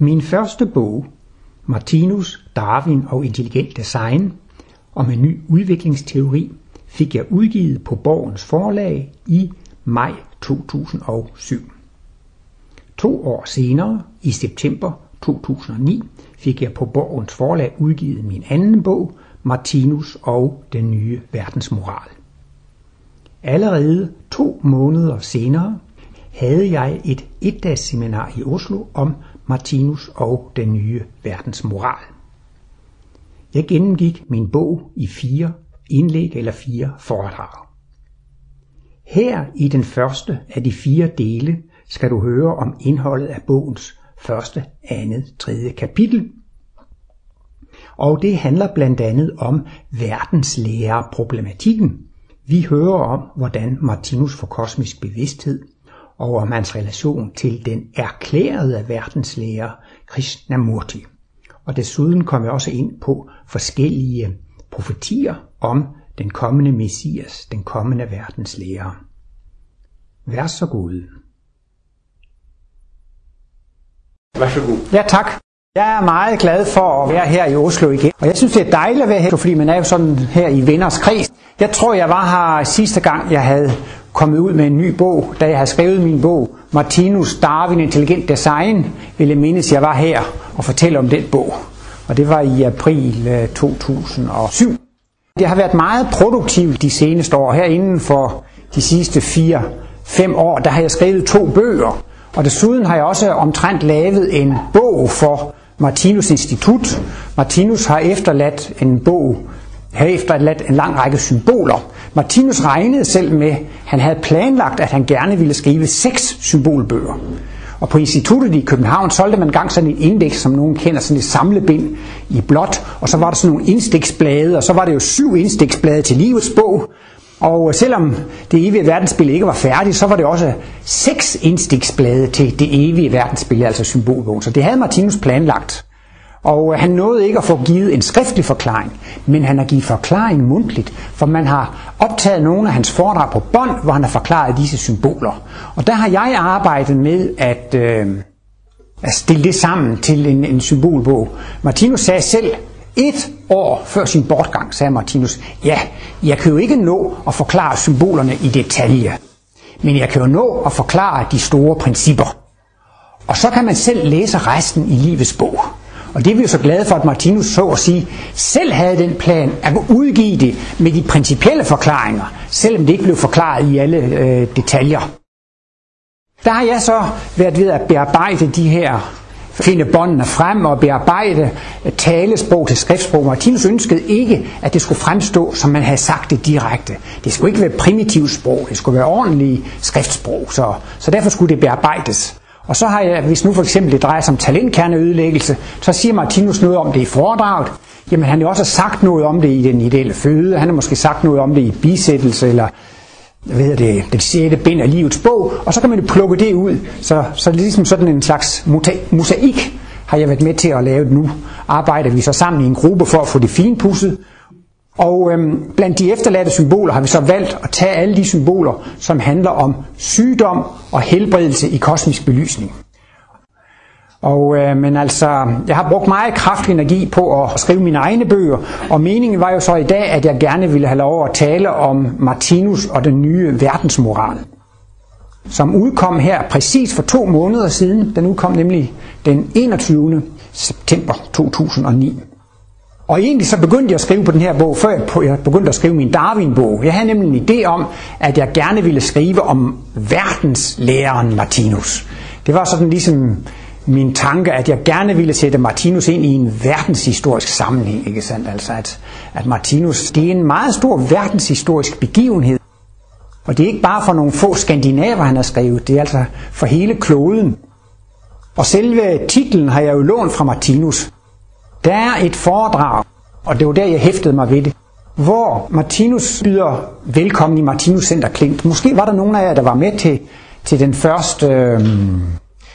Min første bog, Martinus, Darwin og intelligent design, om en ny udviklingsteori, fik jeg udgivet på Borgens forlag i maj 2007. To år senere, i september 2009, fik jeg på Borgens forlag udgivet min anden bog, Martinus og den nye verdensmoral. Allerede to måneder senere havde jeg et etdagsseminar i Oslo om Martinus og den nye verdens moral. Jeg gennemgik min bog i fire indlæg eller fire foredrag. Her i den første af de fire dele skal du høre om indholdet af bogens første, andet, tredje kapitel. Og det handler blandt andet om verdenslærerproblematikken. Vi hører om, hvordan Martinus for kosmisk bevidsthed og om hans relation til den erklærede verdenslærer Krishnamurti. Og desuden kommer jeg også ind på forskellige profetier om den kommende messias, den kommende verdenslærer. Vær så god. Vær så god. Ja, tak. Jeg er meget glad for at være her i Oslo igen. Og jeg synes, det er dejligt at være her, fordi man er jo sådan her i venners kreds. Jeg tror, jeg var her sidste gang, jeg havde kommet ud med en ny bog, da jeg havde skrevet min bog, Martinus Darwin Intelligent Design, ville jeg mindes, jeg var her og fortælle om den bog. Og det var i april øh, 2007. Jeg har været meget produktiv de seneste år. Her inden for de sidste 4-5 år, der har jeg skrevet to bøger. Og desuden har jeg også omtrent lavet en bog for Martinus Institut. Martinus har efterladt en bog, har efterladt en lang række symboler. Martinus regnede selv med, han havde planlagt, at han gerne ville skrive seks symbolbøger. Og på instituttet i København solgte man gang sådan et indeks, som nogen kender, sådan et samlebind i blåt, og så var der sådan nogle indstiksblade, og så var det jo syv indstiksblade til livets bog, og selvom det evige verdensbillede ikke var færdigt, så var det også seks indstiksblade til det evige verdensbillede, altså symbolbogen. Så det havde Martinus planlagt. Og øh, han nåede ikke at få givet en skriftlig forklaring, men han har givet forklaring mundtligt, for man har optaget nogle af hans foredrag på bånd, hvor han har forklaret disse symboler. Og der har jeg arbejdet med at, øh, at stille det sammen til en, en symbolbog. Martinus sagde selv, et år før sin bortgang, sagde Martinus, ja, jeg kan jo ikke nå at forklare symbolerne i detalje, men jeg kan jo nå at forklare de store principper. Og så kan man selv læse resten i livets bog. Og det er vi jo så glade for, at Martinus så at sige, selv havde den plan at udgive det med de principielle forklaringer, selvom det ikke blev forklaret i alle øh, detaljer. Der har jeg så været ved at bearbejde de her finde båndene frem og bearbejde talesprog til skriftsprog. Martinus ønskede ikke, at det skulle fremstå, som man havde sagt det direkte. Det skulle ikke være primitivt sprog, det skulle være ordentligt skriftsprog, så, så derfor skulle det bearbejdes. Og så har jeg, hvis nu for eksempel det drejer sig om talentkerneødelæggelse, så siger Martinus noget om det i foredraget. Jamen han har også sagt noget om det i den ideelle føde, han har måske sagt noget om det i bisættelse, eller hvad det, den sjette bind af livets bog, og så kan man jo plukke det ud. Så, så det er ligesom sådan en slags mosaik, har jeg været med til at lave nu. Arbejder vi så sammen i en gruppe for at få det finpudset, og øhm, blandt de efterladte symboler har vi så valgt at tage alle de symboler, som handler om sygdom og helbredelse i kosmisk belysning. Og, øh, men altså, jeg har brugt meget kraftig energi på at skrive mine egne bøger, og meningen var jo så i dag, at jeg gerne ville have lov at tale om Martinus og den nye verdensmoral, som udkom her præcis for to måneder siden. Den udkom nemlig den 21. september 2009. Og egentlig så begyndte jeg at skrive på den her bog, før jeg begyndte at skrive min Darwin-bog. Jeg havde nemlig en idé om, at jeg gerne ville skrive om verdenslæreren Martinus. Det var sådan ligesom min tanke, at jeg gerne ville sætte Martinus ind i en verdenshistorisk sammenhæng, ikke sandt? Altså at, at Martinus, det er en meget stor verdenshistorisk begivenhed. Og det er ikke bare for nogle få skandinaver, han har skrevet, det er altså for hele kloden. Og selve titlen har jeg jo lånt fra Martinus. Der er et foredrag, og det var der, jeg hæftede mig ved det, hvor Martinus byder velkommen i Martinus Center Klint. Måske var der nogen af jer, der var med til, til den første øh,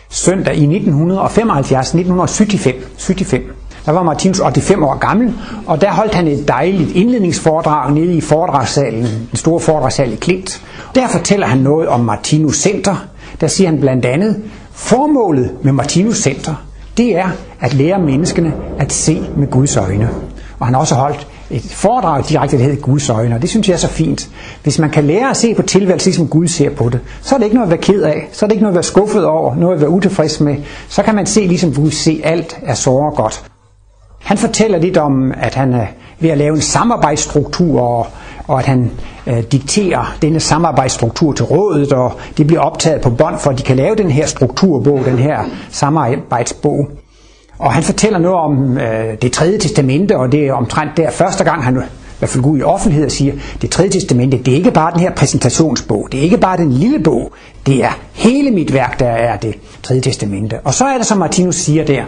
søndag i 1975, 1975. 75. Der var Martinus 85 år gammel, og der holdt han et dejligt indledningsforedrag nede i foredragssalen, den store foredragssal i Klint. Der fortæller han noget om Martinus Center. Der siger han blandt andet, formålet med Martinus Center, det er at lære menneskene at se med Guds øjne. Og han har også holdt et foredrag direkte, der hedder Guds øjne, og det synes jeg er så fint. Hvis man kan lære at se på tilværelsen, ligesom Gud ser på det, så er det ikke noget at være ked af, så er det ikke noget at være skuffet over, noget at være utilfreds med. Så kan man se, ligesom Gud se, alt er så godt. Han fortæller lidt om, at han er ved at lave en samarbejdsstruktur, og, og at han øh, dikterer denne samarbejdsstruktur til rådet, og det bliver optaget på bånd, for at de kan lave den her strukturbog, den her samarbejdsbog. Og han fortæller noget om øh, det tredje testamente, og det er omtrent der første gang, han i hvert fald går i offentlighed og siger, det tredje testamente, det er ikke bare den her præsentationsbog, det er ikke bare den lille bog, det er hele mit værk, der er det tredje testamente. Og så er det, som Martinus siger der,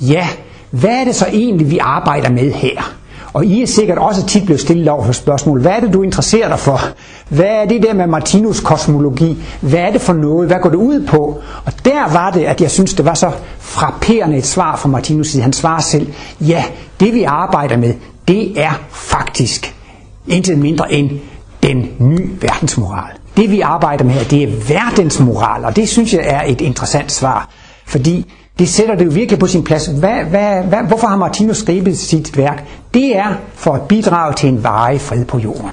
ja, hvad er det så egentlig, vi arbejder med her? Og I er sikkert også tit blevet stillet over for spørgsmål. Hvad er det, du interesserer dig for? Hvad er det der med Martinus kosmologi? Hvad er det for noget? Hvad går det ud på? Og der var det, at jeg synes, det var så frapperende et svar fra Martinus side. Han svarer selv, ja, det vi arbejder med, det er faktisk intet mindre end den nye verdensmoral. Det vi arbejder med her, det er verdensmoral, og det synes jeg er et interessant svar. Fordi det sætter det jo virkelig på sin plads. Hvad, hvad, hvad, hvorfor har Martinus skrevet sit værk? Det er for at bidrage til en varig fred på jorden.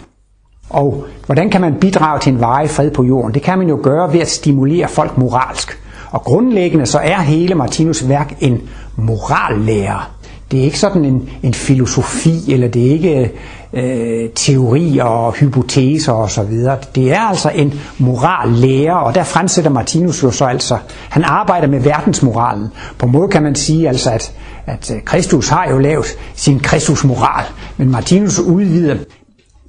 Og hvordan kan man bidrage til en varig fred på jorden? Det kan man jo gøre ved at stimulere folk moralsk. Og grundlæggende så er hele Martinus værk en morallærer. Det er ikke sådan en, en filosofi, eller det er ikke øh, teorier og hypoteser osv. Det er altså en morallærer, og der fremsætter Martinus jo så altså, han arbejder med verdensmoralen. På en måde kan man sige altså, at, at øh, Kristus har jo lavet sin Kristusmoral, men Martinus udvider,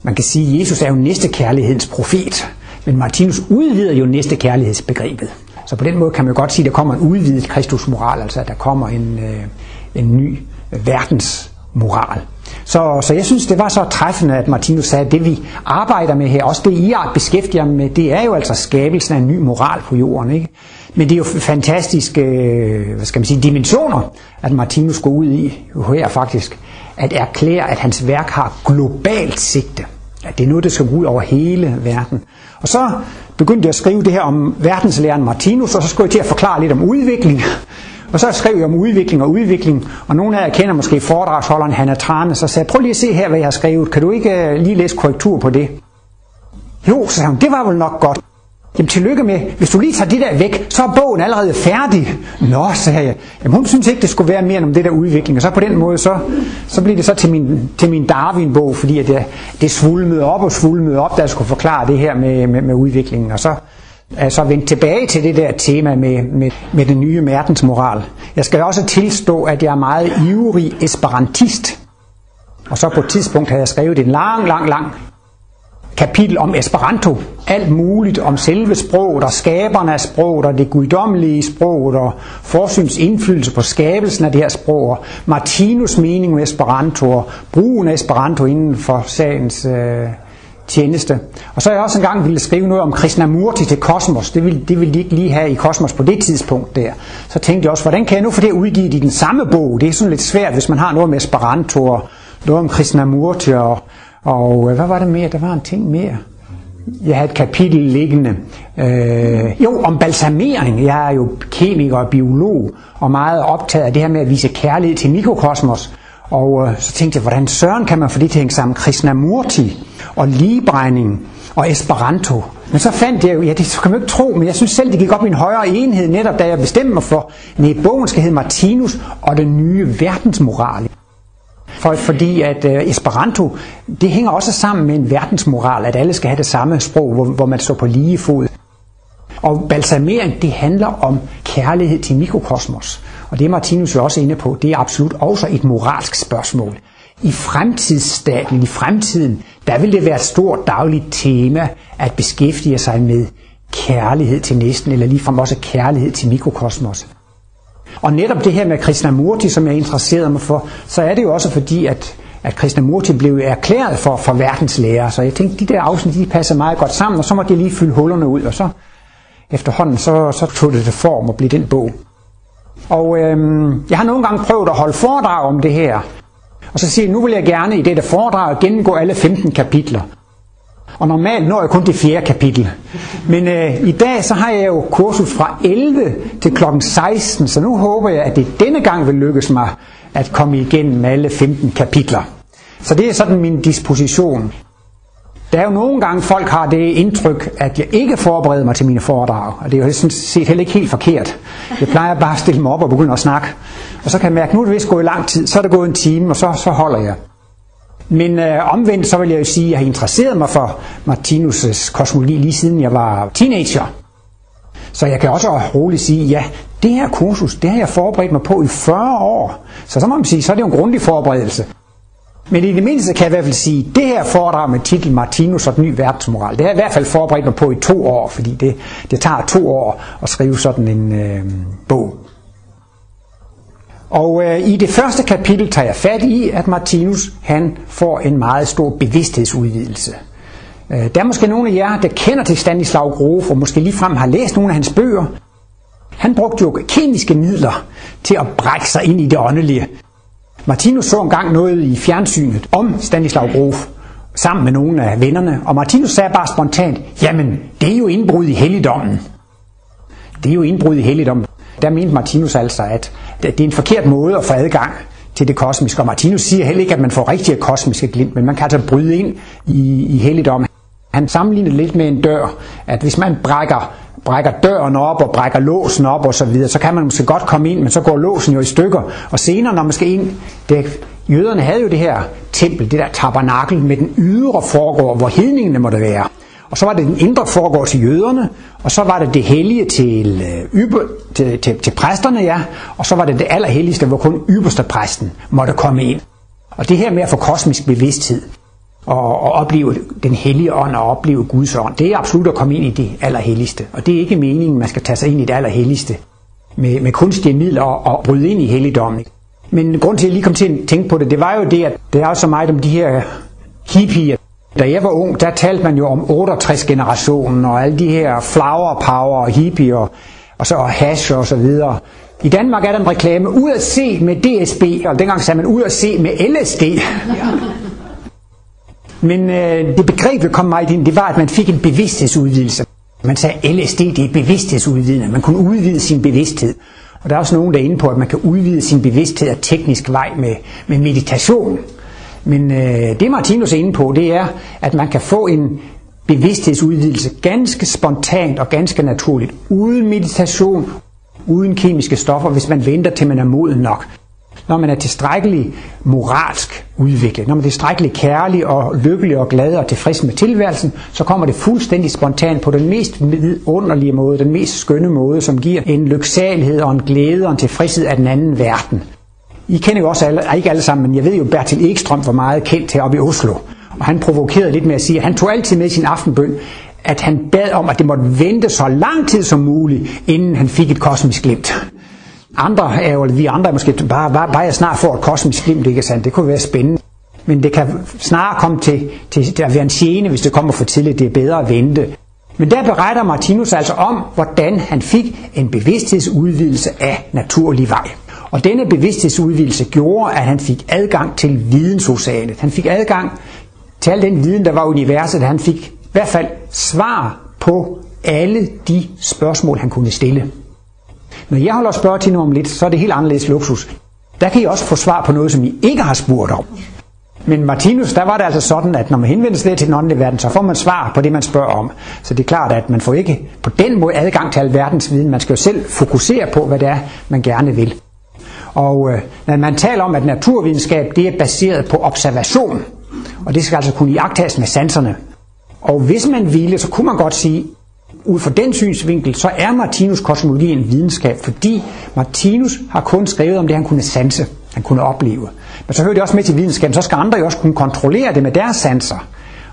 man kan sige, at Jesus er jo næste kærlighedens profet, men Martinus udvider jo næste kærlighedsbegrebet. Så på den måde kan man jo godt sige, at der kommer en udvidet Kristusmoral, altså at der kommer en, øh, en ny verdensmoral. Så, så jeg synes, det var så træffende, at Martinus sagde, at det vi arbejder med her, også det I beskæftiger med, det er jo altså skabelsen af en ny moral på jorden. Ikke? Men det er jo fantastiske øh, hvad skal man sige, dimensioner, at Martinus går ud i her faktisk, at erklære, at hans værk har globalt sigte. At det er noget, der skal gå ud over hele verden. Og så begyndte jeg at skrive det her om verdenslæren Martinus, og så skulle jeg til at forklare lidt om udvikling. Og så skrev jeg om udvikling og udvikling, og nogle af jer kender måske foredragsholderen Hanna Trane, så sagde prøv lige at se her, hvad jeg har skrevet. Kan du ikke øh, lige læse korrektur på det? Jo, sagde hun, det var vel nok godt. Jamen tillykke med, hvis du lige tager det der væk, så er bogen allerede færdig. Nå, sagde jeg. Jamen hun synes ikke, det skulle være mere end om det der udvikling. Og så på den måde, så, så blev det så til min, til min Darwin-bog, fordi at det, det svulmede op og svulmede op, da jeg skulle forklare det her med, med, med udviklingen. Og så altså vendt tilbage til det der tema med, med, med den nye verdensmoral. Jeg skal også tilstå, at jeg er meget ivrig esperantist. Og så på et tidspunkt havde jeg skrevet en lang, lang, lang kapitel om Esperanto. Alt muligt om selve sproget og skaberne af sproget og det guddommelige sproget og forsyns indflydelse på skabelsen af det her sprog og Martinus mening med Esperanto og brugen af Esperanto inden for sagens øh, tjeneste. Og så har jeg også engang ville skrive noget om Krishnamurti til Kosmos. Det ville, det ville de ikke lige have i Kosmos på det tidspunkt der. Så tænkte jeg også, hvordan kan jeg nu få det udgivet i den samme bog? Det er sådan lidt svært, hvis man har noget med Esperanto og noget om Krishnamurti og, og øh, hvad var det mere? Der var en ting mere. Jeg havde et kapitel liggende. Øh, jo, om balsamering. Jeg er jo kemiker og biolog og meget optaget af det her med at vise kærlighed til mikrokosmos. Og øh, så tænkte jeg, hvordan søren kan man få det til at hænge sammen? Krishnamurti og ligebrænding og Esperanto. Men så fandt jeg jo, ja det kan man jo ikke tro, men jeg synes selv, det gik op i en højere enhed, netop da jeg bestemte mig for, at bogen skal hedde Martinus og den nye verdensmoral. For, fordi at øh, Esperanto, det hænger også sammen med en verdensmoral, at alle skal have det samme sprog, hvor, hvor man står på lige fod. Og balsamering, det handler om kærlighed til mikrokosmos. Og det er Martinus jo også inde på, det er absolut også et moralsk spørgsmål. I fremtidsstaten, i fremtiden, der vil det være et stort dagligt tema at beskæftige sig med kærlighed til næsten, eller ligefrem også kærlighed til mikrokosmos. Og netop det her med Krishnamurti, som jeg interesserede mig for, så er det jo også fordi, at, at Krishnamurti blev erklæret for, for verdenslærer. Så jeg tænkte, de der afsnit, de passer meget godt sammen, og så måtte jeg lige fylde hullerne ud, og så efterhånden, så, så tog det det form og blev den bog. Og øhm, jeg har nogle gange prøvet at holde foredrag om det her. Og så siger jeg, nu vil jeg gerne i dette foredrag gennemgå alle 15 kapitler. Og normalt når jeg kun det fjerde kapitel. Men øh, i dag så har jeg jo kursus fra 11 til klokken 16, så nu håber jeg, at det denne gang vil lykkes mig at komme igennem alle 15 kapitler. Så det er sådan min disposition. Der er jo nogle gange, folk har det indtryk, at jeg ikke forbereder mig til mine foredrag. Og det er jo sådan set heller ikke helt forkert. Jeg plejer bare at stille mig op og begynde at snakke. Og så kan jeg mærke, at nu er det vist gået lang tid. Så er det gået en time, og så, så holder jeg. Men øh, omvendt så vil jeg jo sige, at jeg har interesseret mig for Martinus' kosmologi lige siden jeg var teenager. Så jeg kan også roligt sige, ja, det her kursus, det har jeg forberedt mig på i 40 år. Så så må man sige, så er det jo en grundig forberedelse. Men i det mindste kan jeg i hvert fald sige, at det her foredrag med titel Martinus og den nye verdensmoral, det har jeg i hvert fald forberedt mig på i to år, fordi det, det tager to år at skrive sådan en øh, bog. Og øh, i det første kapitel tager jeg fat i, at Martinus han får en meget stor bevidsthedsudvidelse. Øh, der er måske nogle af jer, der kender til Stanislav Grof, og måske ligefrem har læst nogle af hans bøger. Han brugte jo kemiske midler til at brække sig ind i det åndelige. Martinus så engang noget i fjernsynet om Stanislav Grof, sammen med nogle af vennerne, og Martinus sagde bare spontant, jamen, det er jo indbrud i helligdommen. Det er jo indbrud i helligdommen. Der mente Martinus altså, at det er en forkert måde at få adgang til det kosmiske. Og Martinus siger heller ikke, at man får rigtige kosmiske glimt, men man kan altså bryde ind i, i helligdommen. Han sammenligner lidt med en dør, at hvis man brækker, brækker døren op og brækker låsen op og så videre, så kan man måske godt komme ind, men så går låsen jo i stykker. Og senere, når man skal ind, det, jøderne havde jo det her tempel, det der tabernakel med den ydre forgård, hvor hedningene måtte være. Og så var det den indre forgård til jøderne, og så var det det hellige til, øh, yber, til, til, til præsterne, ja, og så var det det allerhelligste, hvor kun ypperste præsten måtte komme ind. Og det her med at få kosmisk bevidsthed, og, og opleve den hellige ånd og opleve Guds ånd, det er absolut at komme ind i det allerhelligste. Og det er ikke meningen, man skal tage sig ind i det allerhelligste med, med kunstige midler og, og bryde ind i helligdommen. Men grund til, at jeg lige kom til at tænke på det, det var jo det, at det er så meget om de her hippier. Da jeg var ung, der talte man jo om 68-generationen og alle de her flower power og hippier og, og så hash og så videre. I Danmark er der en reklame, ud at se med DSB, og dengang sagde man ud at se med LSD. Men øh, det begreb, der kom mig ind, det var, at man fik en bevidsthedsudvidelse. Man sagde, LSD det er bevidsthedsudvidende. Man kunne udvide sin bevidsthed. Og der er også nogen, der er inde på, at man kan udvide sin bevidsthed af teknisk vej med, med meditation. Men øh, det Martinus er inde på, det er, at man kan få en bevidsthedsudvidelse ganske spontant og ganske naturligt, uden meditation, uden kemiske stoffer, hvis man venter til man er moden nok når man er tilstrækkelig moralsk udviklet, når man er tilstrækkelig kærlig og lykkelig og glad og tilfreds med tilværelsen, så kommer det fuldstændig spontant på den mest underlige måde, den mest skønne måde, som giver en lyksalighed og en glæde og en tilfredshed af den anden verden. I kender jo også alle, ikke alle sammen, men jeg ved jo, Bertil Ekstrøm var meget kendt heroppe i Oslo. Og han provokerede lidt med at sige, at han tog altid med sin aftenbøn, at han bad om, at det måtte vente så lang tid som muligt, inden han fik et kosmisk glimt. Andre er jo, vi andre er måske bare, bare, bare snart får et kosmisk glimt, ikke sandt? Det kunne være spændende. Men det kan snarere komme til, til, til at være en gene, hvis det kommer for tidligt. Det er bedre at vente. Men der beretter Martinus altså om, hvordan han fik en bevidsthedsudvidelse af naturlig vej. Og denne bevidsthedsudvidelse gjorde, at han fik adgang til vidensoceanet. Han fik adgang til al den viden, der var i universet. Han fik i hvert fald svar på alle de spørgsmål, han kunne stille. Når jeg holder spørgetime om lidt, så er det helt anderledes luksus. Der kan I også få svar på noget, som I ikke har spurgt om. Men Martinus, der var det altså sådan, at når man henvender sig til den åndelige verden, så får man svar på det, man spørger om. Så det er klart, at man får ikke på den måde adgang til al verdens viden. Man skal jo selv fokusere på, hvad det er, man gerne vil. Og øh, når man taler om, at naturvidenskab det er baseret på observation, og det skal altså kunne iagtages med sanserne. Og hvis man ville, så kunne man godt sige, ud fra den synsvinkel, så er Martinus kosmologi en videnskab, fordi Martinus har kun skrevet om det, han kunne sanse, han kunne opleve. Men så hører det også med til videnskaben, så skal andre jo også kunne kontrollere det med deres sanser.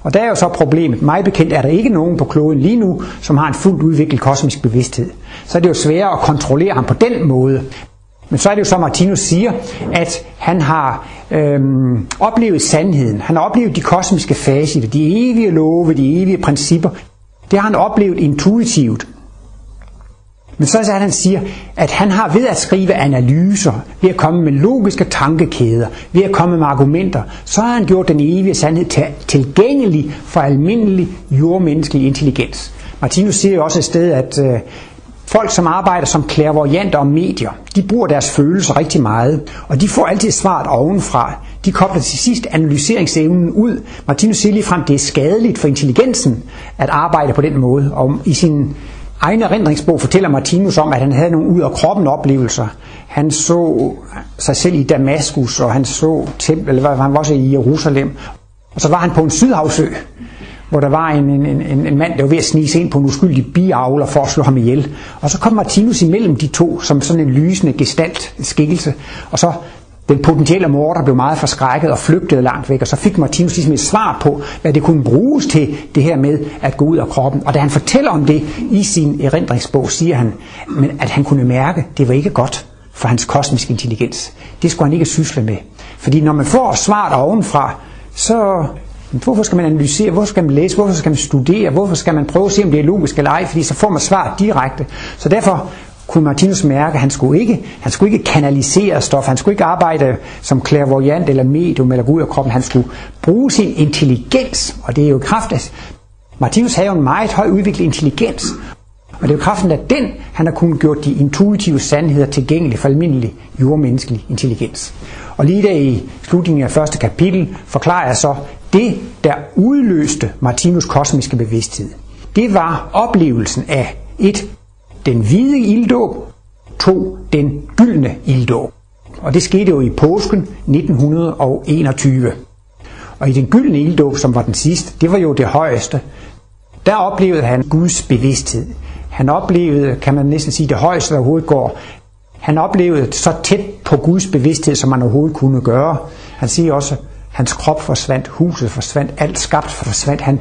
Og der er jo så problemet. Mig bekendt er der ikke nogen på kloden lige nu, som har en fuldt udviklet kosmisk bevidsthed. Så er det jo sværere at kontrollere ham på den måde. Men så er det jo så, Martinus siger, at han har øhm, oplevet sandheden. Han har oplevet de kosmiske faser, de evige love, de evige principper. Det har han oplevet intuitivt. Men så er det, at han siger, at han har ved at skrive analyser, ved at komme med logiske tankekæder, ved at komme med argumenter, så har han gjort den evige sandhed tilgængelig for almindelig jordmenneskelig intelligens. Martinus siger jo også et sted, at øh, folk, som arbejder som klærvoyanter og medier, de bruger deres følelser rigtig meget, og de får altid svaret ovenfra. De kobler til sidst analyseringsevnen ud. Martinus siger lige frem, at det er skadeligt for intelligensen at arbejde på den måde. Og i sin egen erindringsbog fortæller Martinus om, at han havde nogle ud af kroppen oplevelser. Han så sig selv i Damaskus, og han så tempel, eller han var også i Jerusalem. Og så var han på en sydhavsø, hvor der var en, en, en, en mand, der var ved at snige sig ind på en uskyldig biavler for at slå ham ihjel. Og så kom Martinus imellem de to, som sådan en lysende gestalt, skikkelse. Og så den potentielle morder blev meget forskrækket og flygtede langt væk, og så fik Martinus ligesom et svar på, hvad det kunne bruges til, det her med at gå ud af kroppen. Og da han fortæller om det i sin erindringsbog, siger han, men at han kunne mærke, at det var ikke godt for hans kosmiske intelligens. Det skulle han ikke sysle med. Fordi når man får svaret ovenfra, så Hvorfor skal man analysere? Hvorfor skal man læse? Hvorfor skal man studere? Hvorfor skal man prøve at se, om det er logisk eller ej? Fordi så får man svar direkte. Så derfor kunne Martinus mærke, at han skulle ikke, han skulle ikke kanalisere stof, han skulle ikke arbejde som clairvoyant eller medium eller gå ud af kroppen, han skulle bruge sin intelligens, og det er jo kraftigt. Martinus havde jo en meget høj udviklet intelligens, og det er jo kraften af den, han har kunnet gjort de intuitive sandheder tilgængelige for almindelig jordmenneskelig intelligens. Og lige der i slutningen af første kapitel forklarer jeg så, det der udløste Martinus kosmiske bevidsthed. Det var oplevelsen af et den hvide ilddåb, to den gyldne ilddåb. Og det skete jo i påsken 1921. Og i den gyldne ilddåb, som var den sidste, det var jo det højeste, der oplevede han Guds bevidsthed. Han oplevede, kan man næsten sige, det højeste, der overhovedet går. Han oplevede så tæt på Guds bevidsthed, som man overhovedet kunne gøre. Han siger også, hans krop forsvandt, huset forsvandt, alt skabt forsvandt. Han,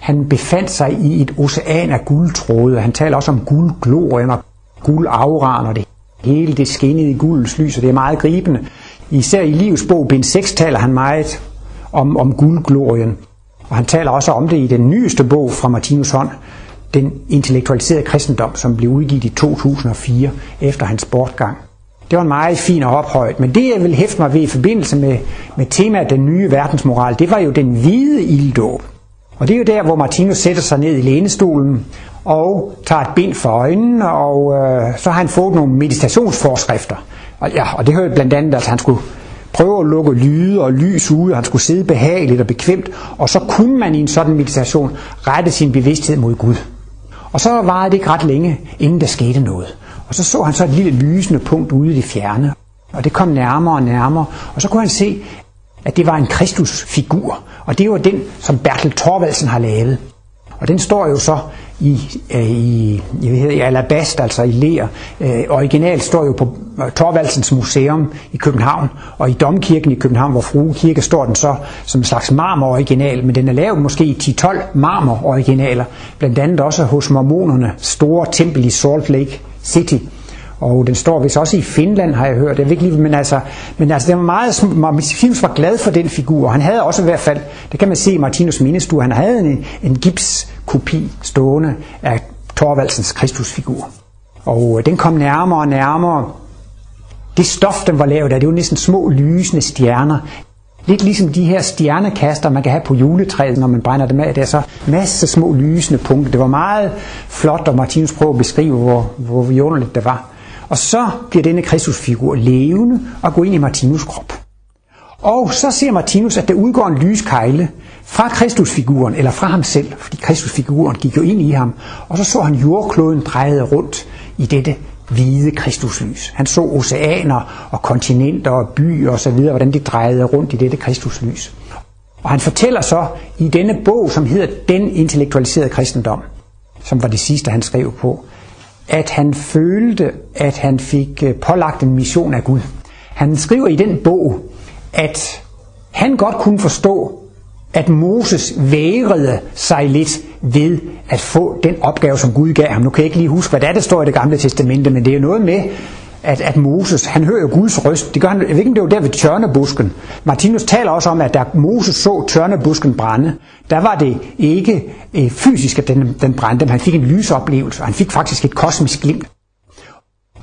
han befandt sig i et ocean af guldtråde. Han taler også om guldglorien og guldauraen, og det hele det skinnede i guldens lys, og det er meget gribende. Især i livets bog, bind 6, taler han meget om, om guldglorien. Og han taler også om det i den nyeste bog fra Martinus hånd, den intellektualiserede kristendom, som blev udgivet i 2004 efter hans bortgang. Det var en meget fin og ophøjet, men det jeg vil hæfte mig ved i forbindelse med, med temaet den nye verdensmoral, det var jo den hvide ilddåb. Og det er jo der, hvor Martinus sætter sig ned i lænestolen og tager et bind for øjnene, og øh, så har han fået nogle meditationsforskrifter. Og, ja, og det hører blandt andet, at han skulle prøve at lukke lyde og lys ud, og han skulle sidde behageligt og bekvemt, og så kunne man i en sådan meditation rette sin bevidsthed mod Gud. Og så varede det ikke ret længe, inden der skete noget. Og så så han så et lille lysende punkt ude i det fjerne, og det kom nærmere og nærmere, og så kunne han se, at det var en Kristusfigur. Og det var den, som Bertel Thorvaldsen har lavet. Og den står jo så i, øh, i, jeg ved, i alabast, altså i ler. Øh, originalt står jo på øh, Thorvaldsens museum i København, og i Domkirken i København, hvor Frue Kirke står den så som en slags marmor-original, men den er lavet måske i 10-12 marmor-originaler, blandt andet også hos mormonerne store tempel i Salt Lake City. Og den står vist også i Finland, har jeg hørt. Jeg ved ikke lige, men altså, men altså det var meget, Martinus var glad for den figur. Han havde også i hvert fald, det kan man se i Martinus mindestue, han havde en, en gipskopi stående af Thorvaldsens Kristusfigur. Og øh, den kom nærmere og nærmere. Det stof, den var lavet af, det var næsten små lysende stjerner. Lidt ligesom de her stjernekaster, man kan have på juletræet, når man brænder dem af. Det er så masse små lysende punkter. Det var meget flot, og Martinus prøver at beskrive, hvor, hvor vidunderligt det var. Og så bliver denne Kristusfigur levende og går ind i Martinus krop. Og så ser Martinus, at der udgår en lyskejle fra Kristusfiguren, eller fra ham selv, fordi Kristusfiguren gik jo ind i ham, og så så han jordkloden drejet rundt i dette hvide Kristuslys. Han så oceaner og kontinenter og byer osv., hvordan de drejede rundt i dette Kristuslys. Og han fortæller så i denne bog, som hedder Den intellektualiserede kristendom, som var det sidste, han skrev på, at han følte, at han fik øh, pålagt en mission af Gud. Han skriver i den bog, at han godt kunne forstå, at Moses vægrede sig lidt ved at få den opgave, som Gud gav ham. Nu kan jeg ikke lige huske, hvad det er, der står i det gamle testamente, men det er jo noget med, at, at Moses, han hører jo Guds røst. Det gør han, jeg ved ikke, det var der ved tørnebusken. Martinus taler også om, at da Moses så tørnebusken brænde, der var det ikke øh, fysisk, at den, den brændte, men han fik en lysoplevelse, og han fik faktisk et kosmisk glimt.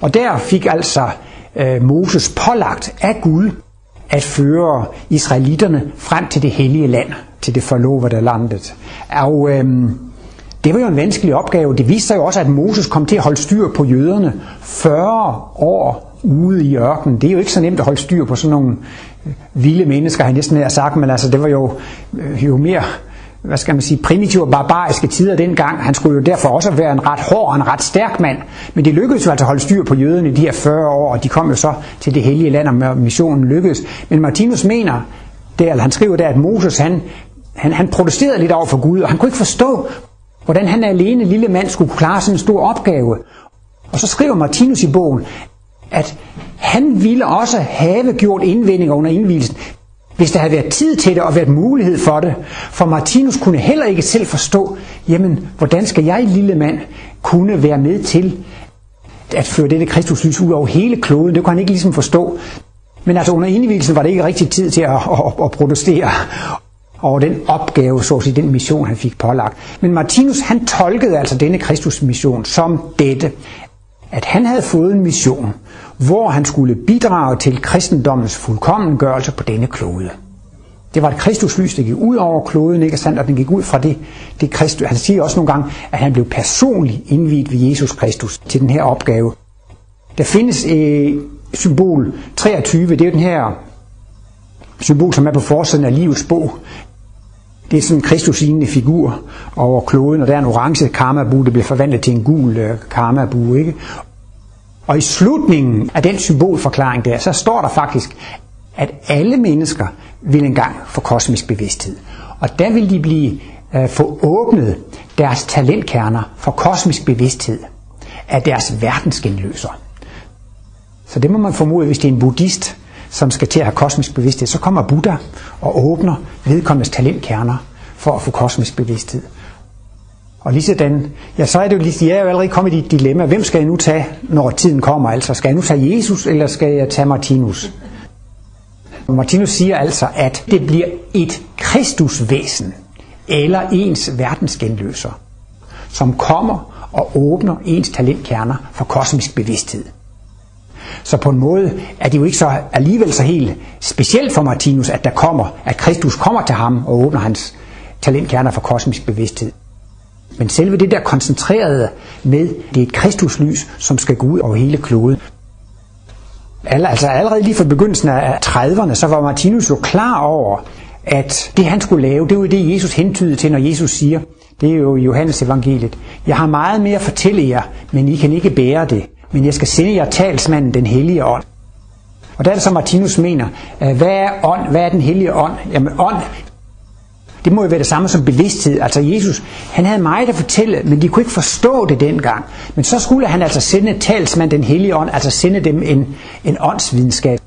Og der fik altså øh, Moses pålagt af Gud at føre israelitterne frem til det hellige land, til det forlovede landet. Og øh, det var jo en vanskelig opgave. Det viste sig jo også, at Moses kom til at holde styr på jøderne 40 år ude i ørkenen. Det er jo ikke så nemt at holde styr på sådan nogle øh, vilde mennesker, har jeg næsten nær sagt, men altså det var jo, øh, jo mere hvad skal man sige, primitive og barbariske tider dengang. Han skulle jo derfor også være en ret hård og en ret stærk mand. Men det lykkedes jo altså at holde styr på jøderne i de her 40 år, og de kom jo så til det hellige land, og missionen lykkedes. Men Martinus mener, der, eller han skriver der, at Moses han, han, han protesterede lidt over for Gud, og han kunne ikke forstå, hvordan han alene lille mand skulle klare sådan en stor opgave. Og så skriver Martinus i bogen, at han ville også have gjort indvendinger under indvielsen, hvis der havde været tid til det og været mulighed for det. For Martinus kunne heller ikke selv forstå, jamen, hvordan skal jeg, lille mand, kunne være med til at føre dette Kristuslys ud over hele kloden. Det kunne han ikke ligesom forstå. Men altså under indvielsen var det ikke rigtig tid til at, at, at protestere over den opgave, så at sige, den mission, han fik pålagt. Men Martinus, han tolkede altså denne Kristusmission som dette, at han havde fået en mission, hvor han skulle bidrage til kristendommens fuldkommengørelse på denne klode. Det var et kristuslys, der gik ud over kloden, ikke sandt? Og den gik ud fra det, det Kristus. Han siger også nogle gange, at han blev personligt indviet ved Jesus Kristus til den her opgave. Der findes et symbol 23, det er den her symbol, som er på forsiden af livets bog. Det er sådan en kristuslignende figur over kloden, og der er en orange karmabue, der bliver forvandlet til en gul øh, karmabue. Ikke? Og i slutningen af den symbolforklaring der, så står der faktisk, at alle mennesker vil engang få kosmisk bevidsthed. Og der vil de blive øh, få åbnet deres talentkerner for kosmisk bevidsthed af deres verdensgenløser. Så det må man formode, hvis det er en buddhist, som skal til at have kosmisk bevidsthed, så kommer Buddha og åbner vedkommendes talentkerner for at få kosmisk bevidsthed. Og lige sådan, ja, så er det jo lige, jeg er jo allerede kommet i et dilemma. Hvem skal jeg nu tage, når tiden kommer? Altså, skal jeg nu tage Jesus, eller skal jeg tage Martinus? Martinus siger altså, at det bliver et kristusvæsen, eller ens verdensgenløser, som kommer og åbner ens talentkerner for kosmisk bevidsthed. Så på en måde er det jo ikke så alligevel så helt specielt for Martinus, at der kommer, at Kristus kommer til ham og åbner hans talentkerner for kosmisk bevidsthed. Men selve det der koncentrerede med, det er et Kristuslys, som skal gå ud over hele kloden. Altså allerede lige fra begyndelsen af 30'erne, så var Martinus jo klar over, at det han skulle lave, det var det Jesus hentydede til, når Jesus siger, det er jo Johannes evangeliet, jeg har meget mere at fortælle jer, men I kan ikke bære det men jeg skal sende jer talsmanden, den hellige ånd. Og der er det så Martinus mener, hvad er ånd, hvad er den hellige ånd? Jamen ånd, det må jo være det samme som bevidsthed. Altså Jesus, han havde meget at fortælle, men de kunne ikke forstå det dengang. Men så skulle han altså sende talsmand, den hellige ånd, altså sende dem en, en åndsvidenskab.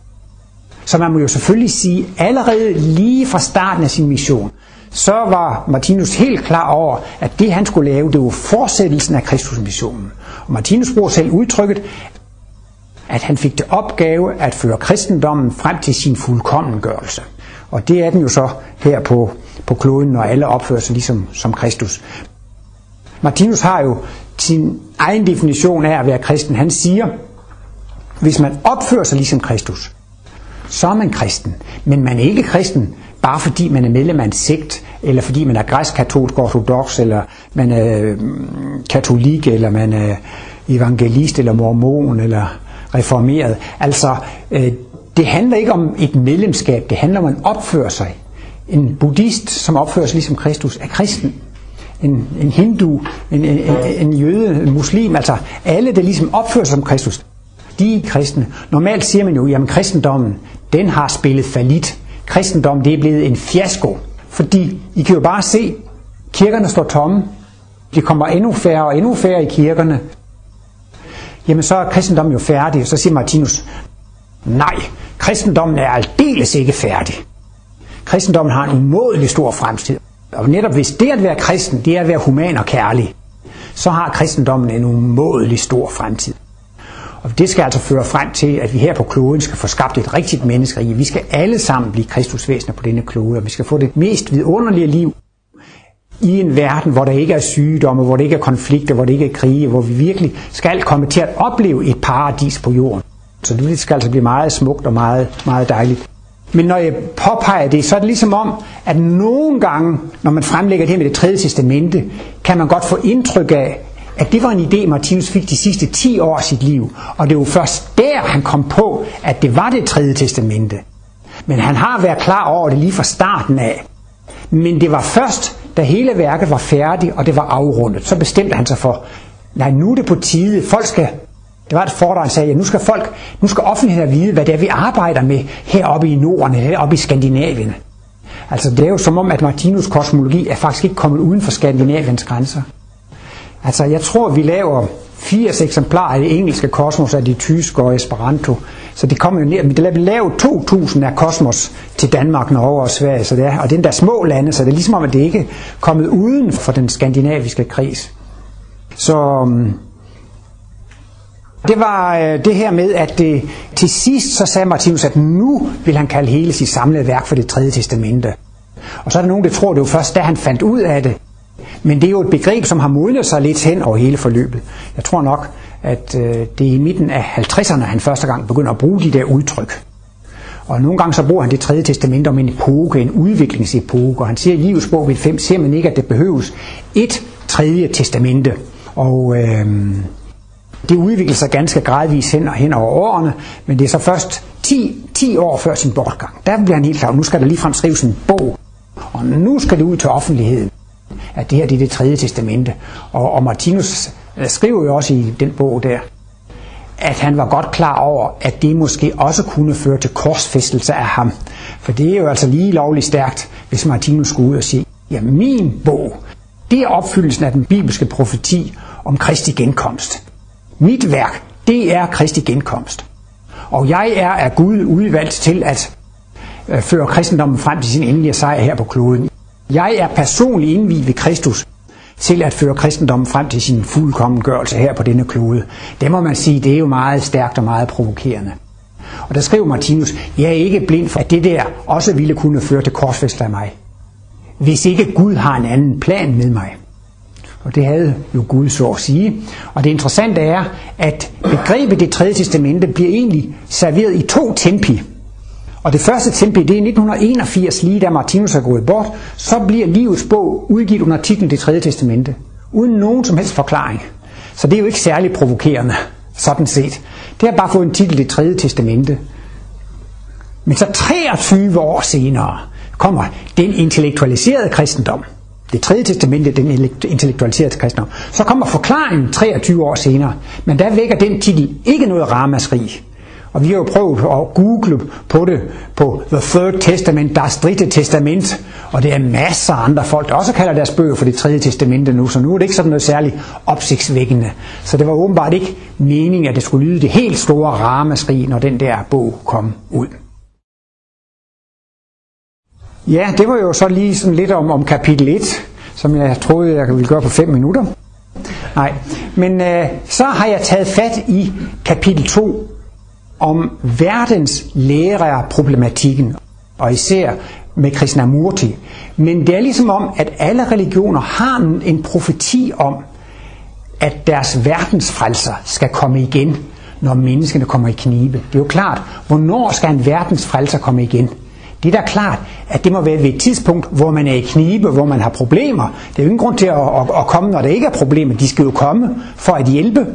Så man må jo selvfølgelig sige, allerede lige fra starten af sin mission, så var Martinus helt klar over, at det han skulle lave, det var fortsættelsen af Kristus missionen. Martinus bruger selv udtrykket, at han fik det opgave at føre kristendommen frem til sin fuldkommengørelse. Og det er den jo så her på, på kloden, når alle opfører sig ligesom som Kristus. Martinus har jo sin egen definition af at være kristen. Han siger, hvis man opfører sig ligesom Kristus, så er man kristen. Men man er ikke kristen, bare fordi man er medlem af en sekt, eller fordi man er græsk-katolsk ortodox, eller man er mm, katolik, eller man er evangelist, eller mormon, eller reformeret. Altså, øh, det handler ikke om et medlemskab, det handler om, at man opfører sig. En buddhist, som opfører sig ligesom Kristus, er kristen. En, en hindu, en, en, en jøde, en muslim, altså alle, der ligesom opfører sig som Kristus, de er kristne. Normalt siger man jo, at kristendommen, den har spillet falit kristendom det er blevet en fiasko. Fordi I kan jo bare se, kirkerne står tomme. Det kommer endnu færre og endnu færre i kirkerne. Jamen så er kristendommen jo færdig. Så siger Martinus, nej, kristendommen er aldeles ikke færdig. Kristendommen har en umådelig stor fremtid. Og netop hvis det at være kristen, det er at være human og kærlig, så har kristendommen en umådelig stor fremtid. Og det skal altså føre frem til, at vi her på kloden skal få skabt et rigtigt menneskerige. Vi skal alle sammen blive kristusvæsener på denne klode, og vi skal få det mest vidunderlige liv i en verden, hvor der ikke er sygdomme, hvor der ikke er konflikter, hvor der ikke er krige, hvor vi virkelig skal komme til at opleve et paradis på jorden. Så det skal altså blive meget smukt og meget, meget dejligt. Men når jeg påpeger det, så er det ligesom om, at nogle gange, når man fremlægger det her med det tredje testamente, kan man godt få indtryk af, at det var en idé, Martinus fik de sidste 10 år af sit liv. Og det var først der, han kom på, at det var det tredje testamente. Men han har været klar over det lige fra starten af. Men det var først, da hele værket var færdigt, og det var afrundet, så bestemte han sig for, nej, nu er det på tide, folk skal det var et foredrag, han sagde, at nu skal folk, nu skal offentligheden vide, hvad det er, vi arbejder med heroppe i Norden, heroppe i Skandinavien. Altså det er jo som om, at Martinus kosmologi er faktisk ikke kommet uden for Skandinaviens grænser. Altså jeg tror, vi laver 80 eksemplarer af det engelske kosmos af de tyske og Esperanto. Så det kommer jo ned, men det lavet 2000 af kosmos til Danmark, Norge og Sverige, så det er, og det er der små lande, så det er ligesom om, at det ikke er kommet uden for den skandinaviske kris. Så um, det var øh, det her med, at det, til sidst så sagde Martinus, at nu vil han kalde hele sit samlede værk for det tredje testamente. Og så er der nogen, der tror, det var først da han fandt ud af det. Men det er jo et begreb, som har modnet sig lidt hen over hele forløbet. Jeg tror nok, at øh, det er i midten af 50'erne, han første gang begynder at bruge de der udtryk. Og nogle gange så bruger han det tredje testament om en epoke, en udviklingsepoke, og han siger i livets bog 5, ser man ikke, at det behøves et tredje testamente. Og øh, det udvikler sig ganske gradvist hen, hen over årene, men det er så først 10, 10 år før sin bortgang. Der bliver han helt klar, nu skal der ligefrem skrives en bog, og nu skal det ud til offentligheden, at det her det er det tredje testamente. Og, og Martinus øh, skriver jo også i den bog der, at han var godt klar over, at det måske også kunne føre til korsfæstelse af ham. For det er jo altså lige lovligt stærkt, hvis Martinus skulle ud og sige, ja, min bog, det er opfyldelsen af den bibelske profeti om Kristi genkomst. Mit værk, det er Kristi genkomst. Og jeg er af Gud udvalgt til at øh, føre kristendommen frem til sin endelige sejr her på kloden. Jeg er personligt indviet ved Kristus til at føre kristendommen frem til sin fuldkommengørelse her på denne klode. Det må man sige, det er jo meget stærkt og meget provokerende. Og der skriver Martinus, jeg er ikke blind for, at det der også ville kunne føre til korsfæst af mig. Hvis ikke Gud har en anden plan med mig. Og det havde jo Gud så at sige. Og det interessante er, at begrebet det tredje testamente bliver egentlig serveret i to tempi. Og det første tempi, det er 1981, lige da Martinus er gået bort, så bliver livets bog udgivet under titlen Det tredje testamente. Uden nogen som helst forklaring. Så det er jo ikke særlig provokerende, sådan set. Det har bare fået en titel Det tredje testamente. Men så 23 år senere kommer den intellektualiserede kristendom – det tredje testamente, den intellektualiserede kristendom. Så kommer forklaringen 23 år senere, men der vækker den titel ikke noget ramaskrig. Og vi har jo prøvet at google på det på The Third Testament, der er dritte testament, og det er masser af andre folk, der også kalder deres bøger for det tredje testamente nu, så nu er det ikke sådan noget særligt opsigtsvækkende. Så det var åbenbart ikke meningen, at det skulle lyde det helt store ramaskrig, når den der bog kom ud. Ja, det var jo så lige sådan lidt om, om kapitel 1, som jeg troede, jeg ville gøre på 5 minutter. Nej, men øh, så har jeg taget fat i kapitel 2 om verdens lærerproblematikken, og især med Krishnamurti. Men det er ligesom om, at alle religioner har en profeti om, at deres verdensfrelser skal komme igen, når menneskene kommer i knibe. Det er jo klart, hvornår skal en verdensfrelser komme igen? Det er da klart, at det må være ved et tidspunkt, hvor man er i knibe, hvor man har problemer. Det er jo ingen grund til at, at, at komme, når der ikke er problemer. De skal jo komme for at hjælpe.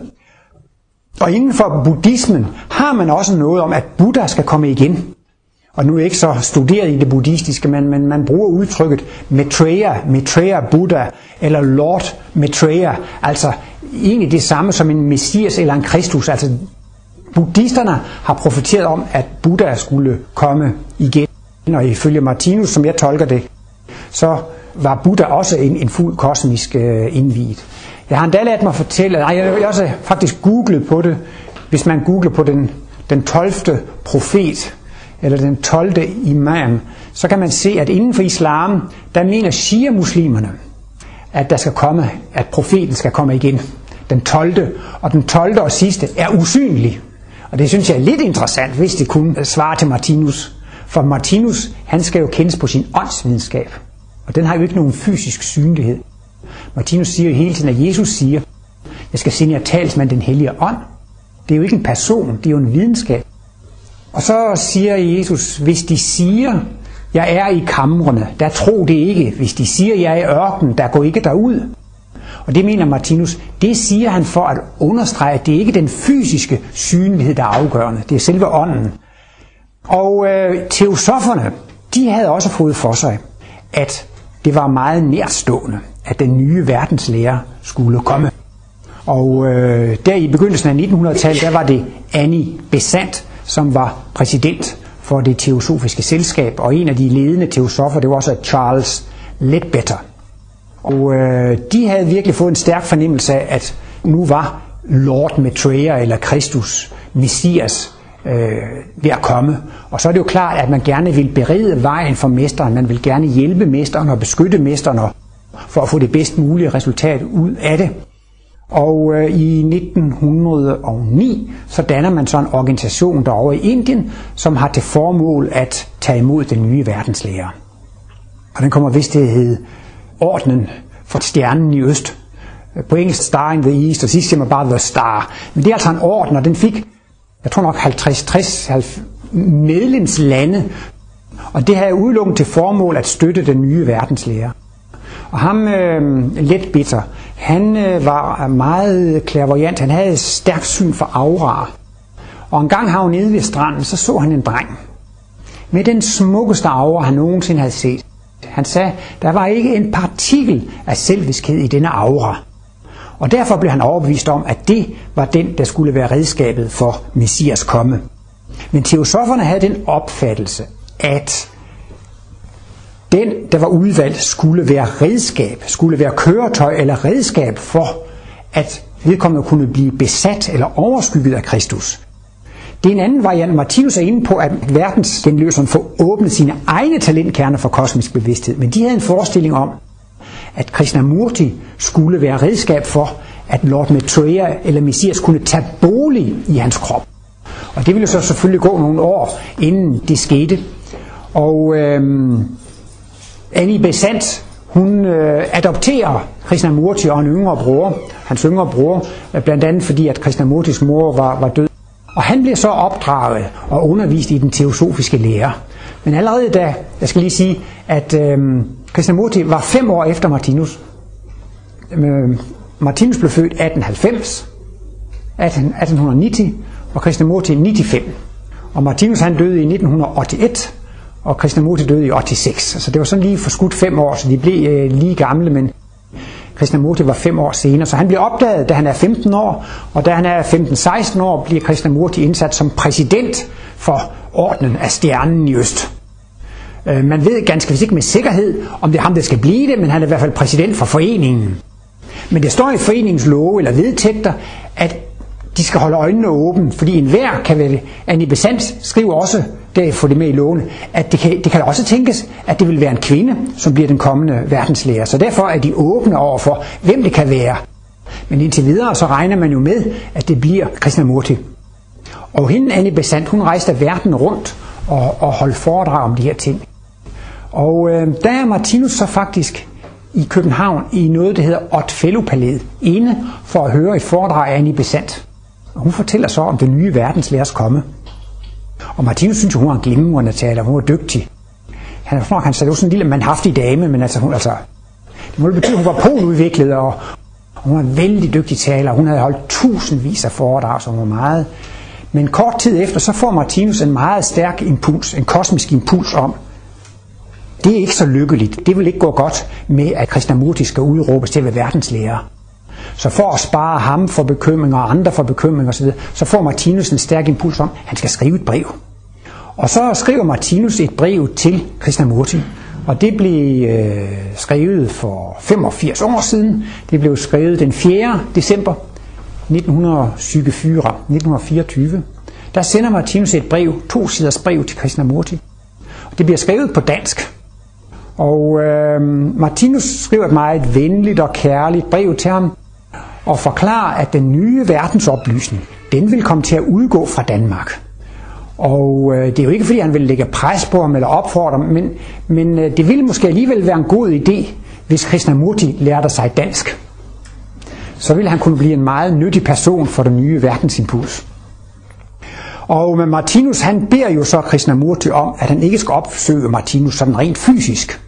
Og inden for buddhismen har man også noget om, at Buddha skal komme igen. Og nu er jeg ikke så studeret i det buddhistiske, men, men man bruger udtrykket Maitreya, Maitreya Buddha, eller Lord Maitreya, altså egentlig det samme som en messias eller en kristus. Altså buddhisterne har profeteret om, at Buddha skulle komme igen. Og ifølge Martinus, som jeg tolker det, så var Buddha også en, en fuld kosmisk øh, indviet. Jeg har endda ladet mig fortælle, nej, jeg har også faktisk googlet på det, hvis man googler på den, den 12. profet, eller den 12. imam, så kan man se, at inden for islam, der mener shia-muslimerne, at der skal komme, at profeten skal komme igen. Den 12. Og den 12. og sidste er usynlig. Og det synes jeg er lidt interessant, hvis det kunne svare til Martinus for Martinus, han skal jo kendes på sin åndsvidenskab. Og den har jo ikke nogen fysisk synlighed. Martinus siger jo hele tiden, at Jesus siger, jeg skal sende jer talsmand den hellige ånd. Det er jo ikke en person, det er jo en videnskab. Og så siger Jesus, hvis de siger, jeg er i kamrene, der tro det ikke. Hvis de siger, jeg er i ørken, der går ikke derud. Og det mener Martinus, det siger han for at understrege, at det ikke er den fysiske synlighed, der er afgørende. Det er selve ånden. Og øh, teosoferne, de havde også fået for sig, at det var meget nærstående, at den nye verdenslærer skulle komme. Og øh, der i begyndelsen af 1900-tallet, der var det Annie Besant, som var præsident for det teosofiske selskab, og en af de ledende teosofer, det var også Charles Ledbetter. Og øh, de havde virkelig fået en stærk fornemmelse af, at nu var Lord Maitreya eller Kristus, Messias, øh, ved at komme. Og så er det jo klart, at man gerne vil berede vejen for mesteren, man vil gerne hjælpe mesteren og beskytte mesteren for at få det bedst mulige resultat ud af det. Og øh, i 1909, så danner man så en organisation derovre i Indien, som har til formål at tage imod den nye verdenslærer. Og den kommer vist til at hedde Ordnen for stjernen i øst. På engelsk Star in the East, og sidst siger man bare The Star. Men det er altså en orden, og den fik, jeg tror nok 50-60 medlemslande, og det har udelukket til formål at støtte den nye verdenslærer. Og ham, øh, Letbitter, han øh, var meget klærvoyant. Han havde et stærkt syn for aura. Og en gang han nede ved stranden, så så han en dreng. Med den smukkeste aura, han nogensinde havde set. Han sagde, der var ikke en partikel af selviskhed i denne aura. Og derfor blev han overbevist om, at det var den, der skulle være redskabet for Messias komme. Men teosoferne havde den opfattelse, at den, der var udvalgt, skulle være redskab, skulle være køretøj eller redskab for, at vedkommende kunne blive besat eller overskygget af Kristus. Det er en anden variant. Martinus er inde på, at verdensgenløseren får åbnet sine egne talentkerner for kosmisk bevidsthed. Men de havde en forestilling om, at Krishnamurti skulle være redskab for, at Lord Maitreya eller Messias kunne tage bolig i hans krop. Og det ville så selvfølgelig gå nogle år, inden det skete. Og øhm, Annie Besant, hun øh, adopterer Krishnamurti og en yngre bror, hans yngre bror, øh, blandt andet fordi, at Krishnamurtis mor var, var død. Og han bliver så opdraget og undervist i den teosofiske lære. Men allerede da, jeg skal lige sige, at øh, Krishnamurti var fem år efter Martinus. Øh, Martinus blev født 1890, 1890 og Krishnamurti 95. Og Martinus han døde i 1981, og Krishnamurti døde i 86. Så det var sådan lige forskudt fem år, så de blev øh, lige gamle, men Krishnamurti var fem år senere. Så han bliver opdaget, da han er 15 år, og da han er 15-16 år, bliver Krishnamurti indsat som præsident for ordenen af stjernen i øst. Øh, man ved ganske vist ikke med sikkerhed, om det er ham, der skal blive det, men han er i hvert fald præsident for foreningen. Men det står i foreningens love eller vedtægter, at de skal holde øjnene åbne, fordi enhver kan vel, Annie Besant skriver også, der får det med i lovene, at det kan, det kan også tænkes, at det vil være en kvinde, som bliver den kommende verdenslærer. Så derfor er de åbne over for, hvem det kan være. Men indtil videre, så regner man jo med, at det bliver Krishnamurti. Og hende, Annie Besant, hun rejste verden rundt og, og holdt foredrag om de her ting. Og øh, der er Martinus så faktisk i København i noget, der hedder Otfellopalæet, inde for at høre et foredrag af Annie Besant. Og hun fortæller så om den nye verdens læres komme. Og Martinus synes, hun var en glimrende taler, hun var dygtig. Han, er han sagde, det var sådan en lille manhaftig dame, men altså, hun, altså, det må betyde, at hun var poludviklet, og, og hun var en vældig dygtig taler. Hun havde holdt tusindvis af foredrag, som var meget. Men kort tid efter, så får Martinus en meget stærk impuls, en kosmisk impuls om, det er ikke så lykkeligt. Det vil ikke gå godt med, at Krishnamurti skal udråbes til at være verdenslærer. Så for at spare ham for bekymringer og andre for bekymringer osv., så får Martinus en stærk impuls om, at han skal skrive et brev. Og så skriver Martinus et brev til Krishnamurti, og det blev øh, skrevet for 85 år siden. Det blev skrevet den 4. december 1924. 1924. Der sender Martinus et brev, to siders brev til Krishnamurti. Det bliver skrevet på dansk. Og øh, Martinus skriver et meget venligt og kærligt brev til ham, og forklarer, at den nye verdensoplysning, den vil komme til at udgå fra Danmark. Og øh, det er jo ikke fordi, han vil lægge pres på ham eller opfordre ham, men, men øh, det ville måske alligevel være en god idé, hvis Krishnamurti lærte sig dansk. Så ville han kunne blive en meget nyttig person for den nye verdensimpuls. Og med Martinus, han beder jo så Krishnamurti om, at han ikke skal opsøge Martinus sådan rent fysisk.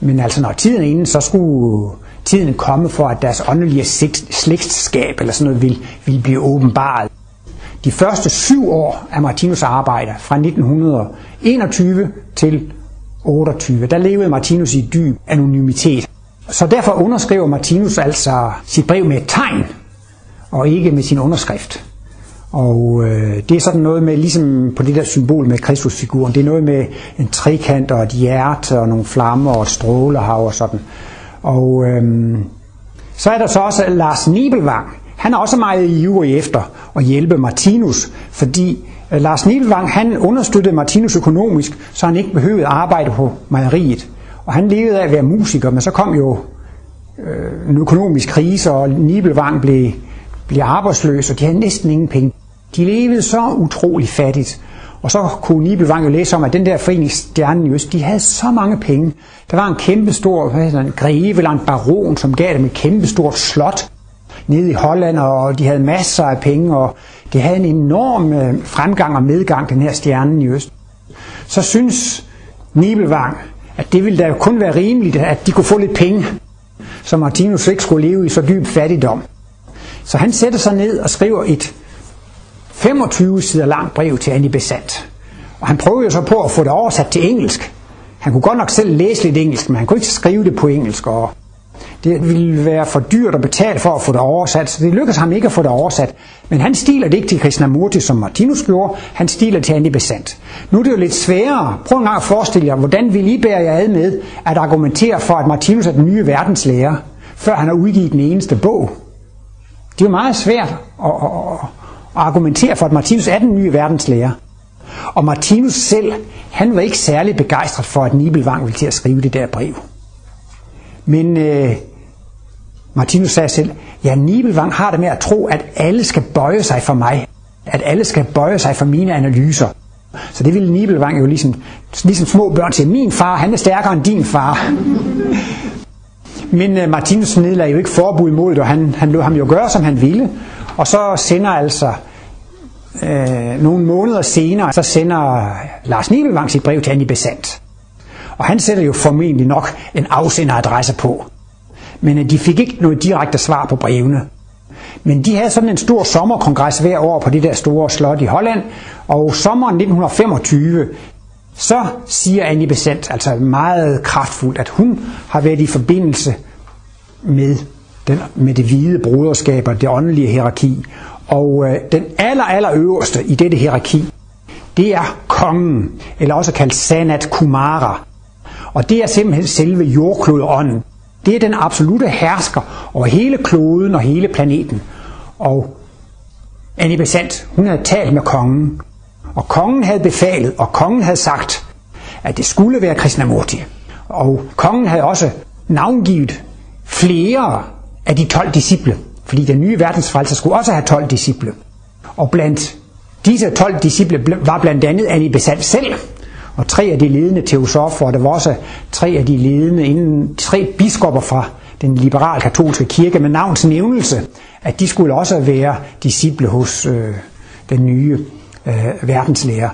Men altså når tiden er inde, så skulle tiden komme for, at deres åndelige slægtskab eller sådan noget ville, ville blive åbenbaret. De første syv år af Martinus arbejde, fra 1921 til 28, der levede Martinus i dyb anonymitet. Så derfor underskriver Martinus altså sit brev med et tegn, og ikke med sin underskrift. Og øh, det er sådan noget med, ligesom på det der symbol med Kristusfiguren, det er noget med en trekant og et hjerte og nogle flammer og et strålehav og sådan. Og øh, så er der så også Lars Nibelvang. Han er også meget ivrig efter at hjælpe Martinus, fordi øh, Lars Nibelvang han understøttede Martinus økonomisk, så han ikke behøvede at arbejde på mejeriet. Og han levede af at være musiker, men så kom jo øh, en økonomisk krise, og Nibelvang blev, blev arbejdsløs, og de havde næsten ingen penge. De levede så utrolig fattigt. Og så kunne Nibelvang jo læse om, at den der forening Stjernen i Øst, de havde så mange penge. Der var en kæmpe stor en greve eller en baron, som gav dem et kæmpe stort slot nede i Holland, og de havde masser af penge, og det havde en enorm øh, fremgang og medgang, den her Stjernen i Øst. Så synes Nibelvang, at det ville da jo kun være rimeligt, at de kunne få lidt penge, så Martinus ikke skulle leve i så dyb fattigdom. Så han sætter sig ned og skriver et 25 sider langt brev til Annie Besant. Og han prøvede jo så på at få det oversat til engelsk. Han kunne godt nok selv læse lidt engelsk, men han kunne ikke skrive det på engelsk, og det ville være for dyrt at betale for at få det oversat, så det lykkedes ham ikke at få det oversat. Men han stiler det ikke til Krishnamurti, som Martinus gjorde, han stiler til Annie Besant. Nu er det jo lidt sværere. Prøv en gang at forestille jer, hvordan vil I bære jer ad med at argumentere for, at Martinus er den nye verdenslærer, før han har udgivet den eneste bog. Det er jo meget svært at, at og argumentere for, at Martinus er den nye verdenslærer. Og Martinus selv, han var ikke særlig begejstret for, at Nibelvang ville til at skrive det der brev. Men øh, Martinus sagde selv, ja, Nibelvang har det med at tro, at alle skal bøje sig for mig. At alle skal bøje sig for mine analyser. Så det ville Nibelvang jo ligesom, ligesom små børn til, min far, han er stærkere end din far. Men øh, Martinus nedlagde jo ikke forbud imod det, og han, han lod ham jo gøre, som han ville. Og så sender altså øh, nogle måneder senere, så sender Lars Nibelvang sit brev til Annie Besant. Og han sætter jo formentlig nok en afsenderadresse på. Men øh, de fik ikke noget direkte svar på brevene. Men de havde sådan en stor sommerkongres hver år på det der store slot i Holland, og sommeren 1925, så siger Annie Besant, altså meget kraftfuldt, at hun har været i forbindelse med den, med det hvide broderskab og det åndelige hierarki. Og øh, den aller, aller øverste i dette hierarki, det er kongen, eller også kaldt Sanat Kumara. Og det er simpelthen selve jordklodeånden. Det er den absolute hersker over hele kloden og hele planeten. Og Annie Besant, hun havde talt med kongen. Og kongen havde befalet, og kongen havde sagt, at det skulle være Krishnamurti. Og kongen havde også navngivet flere af de 12 disciple. Fordi den nye verdensfrelser skulle også have 12 disciple. Og blandt disse 12 disciple var blandt andet Annie Besant selv, og tre af de ledende teosofer, og der var også tre af de ledende, inden, tre biskopper fra den liberal katolske kirke med navns nævnelse, at de skulle også være disciple hos øh, den nye øh, verdenslærer.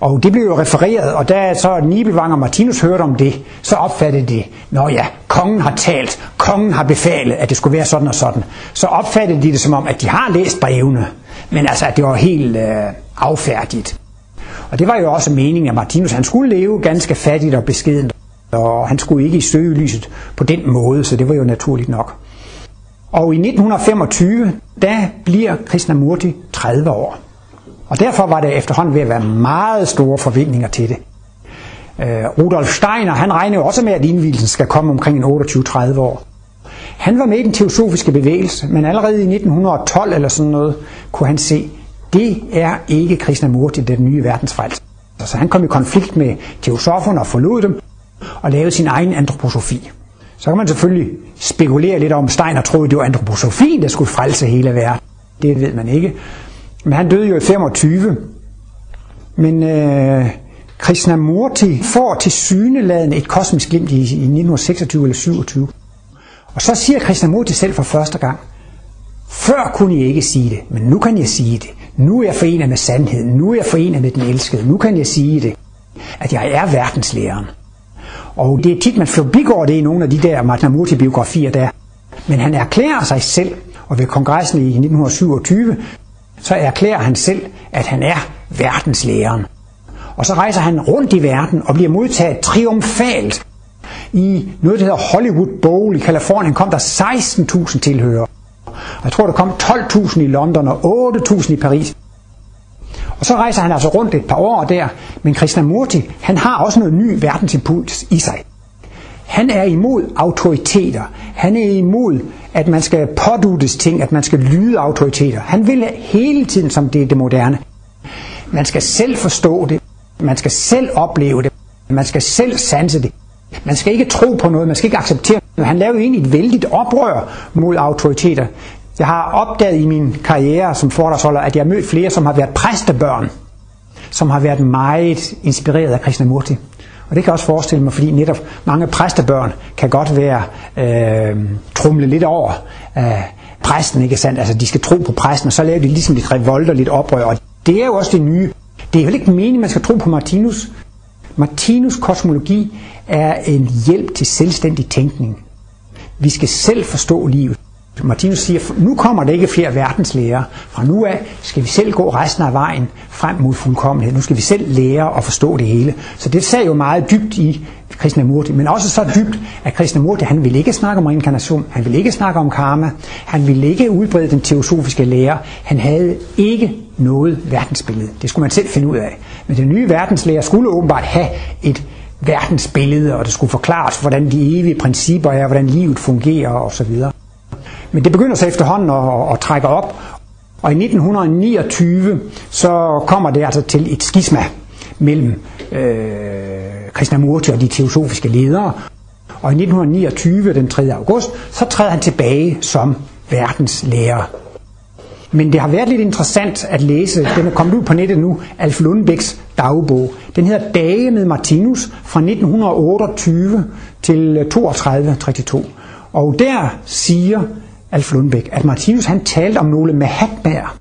Og det blev jo refereret, og da så Nibelvang og Martinus hørte om det, så opfattede de, nå ja, kongen har talt, kongen har befalet, at det skulle være sådan og sådan. Så opfattede de det som om, at de har læst brevene, men altså, at det var helt øh, affærdigt. Og det var jo også meningen, at Martinus han skulle leve ganske fattigt og beskedent, og han skulle ikke i søgelyset på den måde, så det var jo naturligt nok. Og i 1925, der bliver Krishnamurti 30 år. Og derfor var det efterhånden ved at være meget store forventninger til det. Øh, Rudolf Steiner, han regnede jo også med, at indvielsen skal komme omkring 28-30 år. Han var med i den teosofiske bevægelse, men allerede i 1912 eller sådan noget, kunne han se, det er ikke Krishnamurti, den nye verdensfrelse. Så han kom i konflikt med teosoferne og forlod dem, og lavede sin egen antroposofi. Så kan man selvfølgelig spekulere lidt om, Steiner troede, det var antroposofien, der skulle frelse hele verden. Det ved man ikke. Men han døde jo i 25, Men øh, Krishnamurti får til syneladende et kosmisk glimt i, i 1926 eller 27. Og så siger Krishnamurti selv for første gang, før kunne jeg ikke sige det, men nu kan jeg sige det. Nu er jeg forenet med sandheden. Nu er jeg forenet med den elskede. Nu kan jeg sige det, at jeg er verdenslæreren. Og det er tit, man forbigår det i nogle af de der Martinamurti-biografier der. Men han erklærer sig selv, og ved kongressen i 1927, så erklærer han selv, at han er verdenslæreren. Og så rejser han rundt i verden og bliver modtaget triumfalt. I noget, der hedder Hollywood Bowl i Kalifornien, kom der 16.000 tilhørere. Og jeg tror, der kom 12.000 i London og 8.000 i Paris. Og så rejser han altså rundt et par år der, men Krishnamurti, han har også noget ny verdensimpuls i sig. Han er imod autoriteter. Han er imod, at man skal påduttes ting, at man skal lyde autoriteter. Han vil hele tiden, som det er det moderne. Man skal selv forstå det. Man skal selv opleve det. Man skal selv sanse det. Man skal ikke tro på noget, man skal ikke acceptere noget. Han lavede egentlig et vældigt oprør mod autoriteter. Jeg har opdaget i min karriere som foredragsholder, at jeg har mødt flere, som har været præstebørn, som har været meget inspireret af Krishnamurti. Og det kan jeg også forestille mig, fordi netop mange præstebørn kan godt være øh, trumle lidt over øh, præsten, ikke sandt? Altså de skal tro på præsten, og så laver de ligesom lidt revolt og lidt oprør. Og det er jo også det nye. Det er jo ikke meningen, man skal tro på Martinus. Martinus kosmologi er en hjælp til selvstændig tænkning. Vi skal selv forstå livet. Martinus siger, nu kommer der ikke flere verdenslærer. Fra nu af skal vi selv gå resten af vejen frem mod fuldkommenhed. Nu skal vi selv lære at forstå det hele. Så det sagde jo meget dybt i Krishnamurti, men også så dybt, at Krishnamurti, han ville ikke snakke om reinkarnation, han ville ikke snakke om karma, han ville ikke udbrede den teosofiske lære, han havde ikke noget verdensbillede. Det skulle man selv finde ud af. Men den nye verdenslærer skulle åbenbart have et verdensbillede, og det skulle forklares, hvordan de evige principper er, hvordan livet fungerer osv. Men det begynder så efterhånden at, at trække op, og i 1929 så kommer det altså til et skisma mellem øh, Krishnamurti og de teosofiske ledere. Og i 1929, den 3. august, så træder han tilbage som verdenslærer. Men det har været lidt interessant at læse, den er kommet ud på nettet nu, Alf Lundbæks dagbog. Den hedder Dage med Martinus fra 1928 til 32-32. Og der siger Alf Lundbæk, at Martinus han talte om nogle mahatmaer.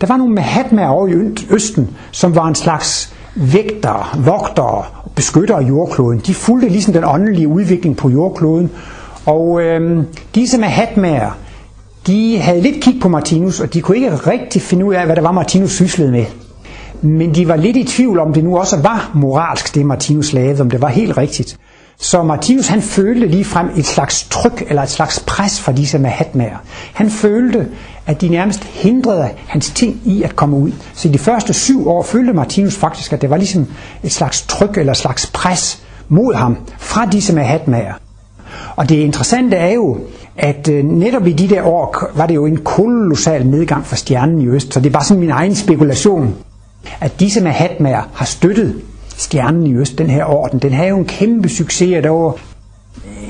Der var nogle mahatmaer over i Østen, som var en slags vægtere, vogtere, beskyttere af jordkloden. De fulgte ligesom den åndelige udvikling på jordkloden. Og øh, disse mahatmaer, de havde lidt kig på Martinus, og de kunne ikke rigtig finde ud af, hvad der var, Martinus syslede med. Men de var lidt i tvivl om, det nu også var moralsk, det Martinus lavede, om det var helt rigtigt. Så Martinus han følte lige frem et slags tryk eller et slags pres fra disse mahatmaer. Han følte, at de nærmest hindrede hans ting i at komme ud. Så i de første syv år følte Martinus faktisk, at det var ligesom et slags tryk eller et slags pres mod ham fra disse mahatmaer. Og det interessante er jo, at øh, netop i de der år var det jo en kolossal nedgang for stjernen i øst. Så det var sådan min egen spekulation, at disse mahatmaer har støttet stjernen i øst, den her orden, den havde jo en kæmpe succes, og der var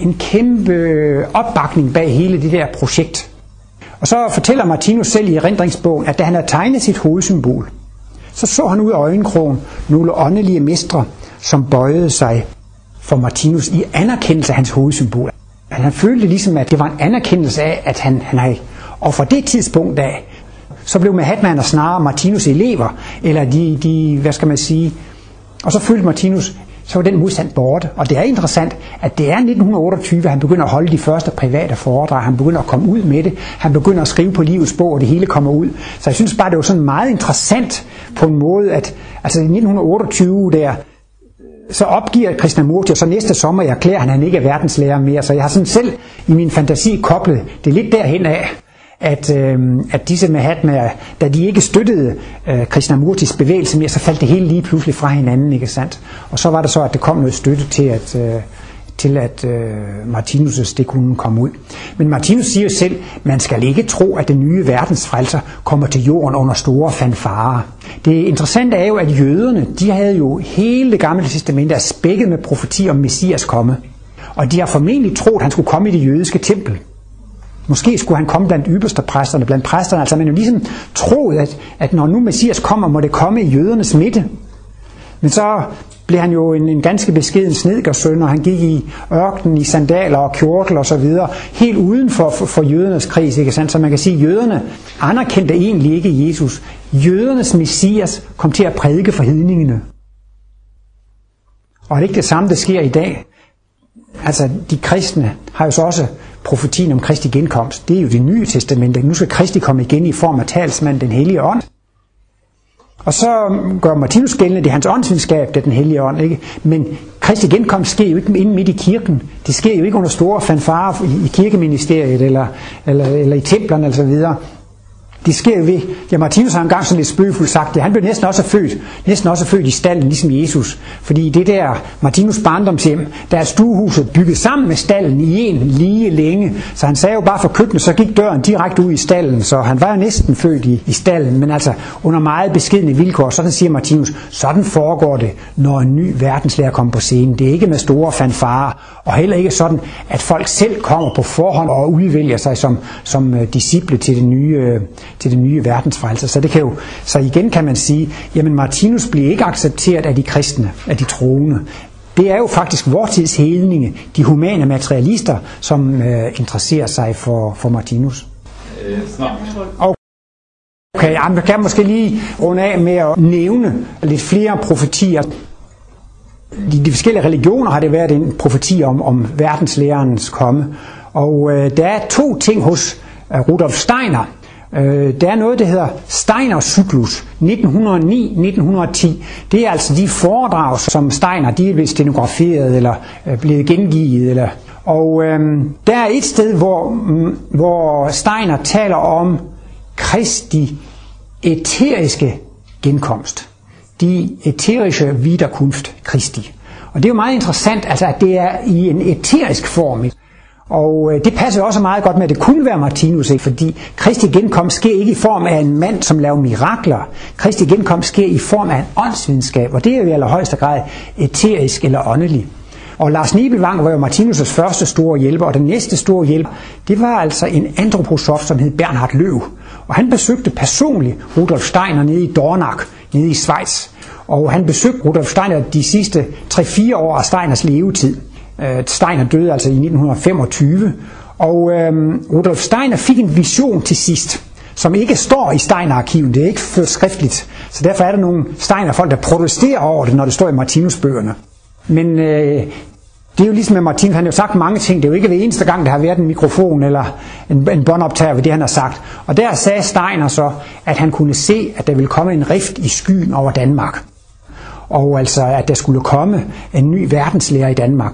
en kæmpe opbakning bag hele det der projekt. Og så fortæller Martinus selv i erindringsbogen, at da han havde tegnet sit hovedsymbol, så så han ud af øjenkrogen nogle åndelige mestre, som bøjede sig for Martinus i anerkendelse af hans hovedsymbol. Han følte ligesom, at det var en anerkendelse af, at han, han havde... Og fra det tidspunkt af, så blev Mahatman og snarere Martinus elever, eller de, de, hvad skal man sige, og så følte Martinus, så var den modstand borte. Og det er interessant, at det er 1928, han begynder at holde de første private foredrag. Han begynder at komme ud med det. Han begynder at skrive på livets bog, og det hele kommer ud. Så jeg synes bare, det var sådan meget interessant på en måde, at altså i 1928 der, så opgiver Krishnamurti, og så næste sommer erklærer han, at han ikke er verdenslærer mere. Så jeg har sådan selv i min fantasi koblet det lidt derhen af at, øh, at disse Mahatmaer, da de ikke støttede øh, Krishnamurtis bevægelse mere, så faldt det hele lige pludselig fra hinanden, ikke sandt? Og så var det så, at det kom noget støtte til, at, øh, til at øh, Martinus' det kunne komme ud. Men Martinus siger selv, man skal ikke tro, at den nye verdensfrelser kommer til jorden under store fanfarer. Det interessante er jo, at jøderne, de havde jo hele det gamle testamente spækket med profeti om Messias komme. Og de har formentlig troet, at han skulle komme i det jødiske tempel. Måske skulle han komme blandt ypperste præsterne, blandt præsterne. Altså man jo ligesom troede, at, at når nu Messias kommer, må det komme i jødernes midte. Men så blev han jo en, en ganske beskeden snedgersøn, og han gik i ørkenen i sandaler og kjortel og så videre, helt uden for, for, for jødernes kris, ikke sandt? Så man kan sige, at jøderne anerkendte egentlig ikke Jesus. Jødernes messias kom til at prædike for hedningene. Og er det ikke det samme, der sker i dag? Altså, de kristne har jo så også profetien om Kristi genkomst. Det er jo det nye testamente. Nu skal Kristi komme igen i form af talsmand, den hellige ånd. Og så gør Martinus gældende, det er hans åndsvidenskab, det er den hellige ånd. Ikke? Men Kristi genkomst sker jo ikke inde midt i kirken. Det sker jo ikke under store fanfarer i kirkeministeriet eller, eller, eller i templerne osv. Det sker jo ved, ja Martinus har engang sådan lidt spøgefuldt sagt det, han blev næsten også født, næsten også født i stallen, ligesom Jesus. Fordi det der Martinus barndomshjem, der er stuehuset bygget sammen med stallen i en lige længe. Så han sagde jo bare for køkkenet, så gik døren direkte ud i stallen, så han var jo næsten født i, i stallen, men altså under meget beskedne vilkår. Sådan siger Martinus, sådan foregår det, når en ny verdenslærer kommer på scenen. Det er ikke med store fanfarer, og heller ikke sådan, at folk selv kommer på forhånd og udvælger sig som, som øh, disciple til det nye øh, til det nye verdensfrelser. Så, det kan jo, så igen kan man sige, jamen Martinus bliver ikke accepteret af de kristne, af de troende. Det er jo faktisk vortids hedninge, de humane materialister, som øh, interesserer sig for, for Martinus. Øh, Okay, jeg kan måske lige runde af med at nævne lidt flere profetier. I de forskellige religioner har det været en profeti om, om verdenslærerens komme. Og øh, der er to ting hos øh, Rudolf Steiner, Øh, der er noget, der hedder Steiners cyklus 1909-1910. Det er altså de foredrag, som Steiner de er blevet stenograferet eller øh, blevet gengivet. Eller, og øh, der er et sted, hvor, mm, hvor Steiner taler om Kristi eteriske genkomst. De eteriske viderkunft kristi. Og det er jo meget interessant, altså at det er i en eterisk form. Og øh, det passer også meget godt med, at det kunne være Martinus, ikke? fordi Kristi genkomst sker ikke i form af en mand, som laver mirakler. Kristi genkomst sker i form af en åndsvidenskab, og det er jo i allerhøjeste grad eterisk eller åndelig. Og Lars Nibelvang var jo Martinus' første store hjælper, og den næste store hjælper, det var altså en antroposof, som hed Bernhard Løv. Og han besøgte personligt Rudolf Steiner nede i Dornach, nede i Schweiz. Og han besøgte Rudolf Steiner de sidste 3-4 år af Steiners levetid. Øh, Steiner døde altså i 1925, og øh, Rudolf Steiner fik en vision til sidst, som ikke står i Steiner-arkiven, det er ikke ført skriftligt, så derfor er der nogle Steiner-folk, der protesterer over det, når det står i Martinus-bøgerne. Men øh, det er jo ligesom med Martinus, han har jo sagt mange ting, det er jo ikke ved eneste gang, der har været en mikrofon eller en, en båndoptager ved det, han har sagt. Og der sagde Steiner så, at han kunne se, at der ville komme en rift i skyen over Danmark. Og altså, at der skulle komme en ny verdenslærer i Danmark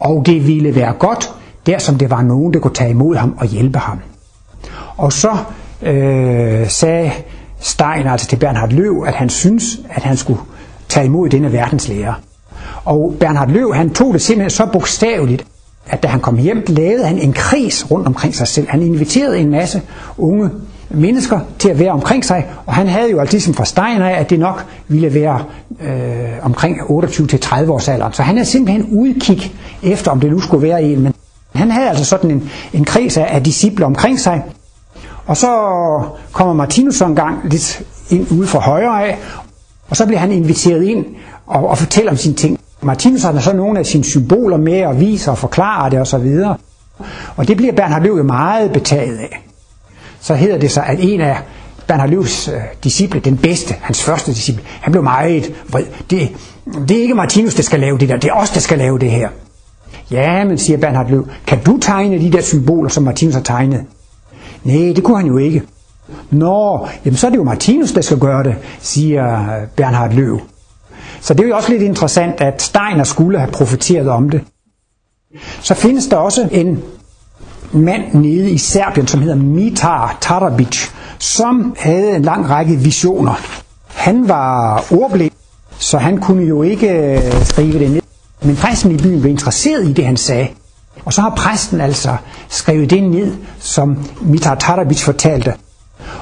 og det ville være godt, der som det var nogen, der kunne tage imod ham og hjælpe ham. Og så øh, sagde Stein altså til Bernhard Løv, at han synes, at han skulle tage imod denne verdenslærer. Og Bernhard Løv, han tog det simpelthen så bogstaveligt, at da han kom hjem, lavede han en kris rundt omkring sig selv. Han inviterede en masse unge mennesker til at være omkring sig, og han havde jo altid som fra Stein af, at det nok ville være øh, omkring 28-30 års alderen. Så han er simpelthen udkig efter, om det nu skulle være en, men han havde altså sådan en, en kreds af, af disciple omkring sig. Og så kommer Martinus en gang lidt ind ude fra højre af, og så bliver han inviteret ind og, og fortæller om sine ting. Martinus har så nogle af sine symboler med og viser og forklarer det osv. Og, og det bliver Bernhard Løv jo meget betaget af så hedder det så, at en af Bernhard Løvs øh, disciple, den bedste, hans første disciple, han blev meget vred. Det, det er ikke Martinus, der skal lave det der, det er os, der skal lave det her. Ja, men siger Bernhard Løv, kan du tegne de der symboler, som Martinus har tegnet? Nej, det kunne han jo ikke. Nå, jamen så er det jo Martinus, der skal gøre det, siger Bernhard Løv. Så det er jo også lidt interessant, at Steiner skulle have profiteret om det. Så findes der også en mand nede i Serbien, som hedder Mitar Tarabic, som havde en lang række visioner. Han var ordblind, så han kunne jo ikke øh, skrive det ned. Men præsten i byen blev interesseret i det, han sagde. Og så har præsten altså skrevet det ned, som Mitar Tarabic fortalte.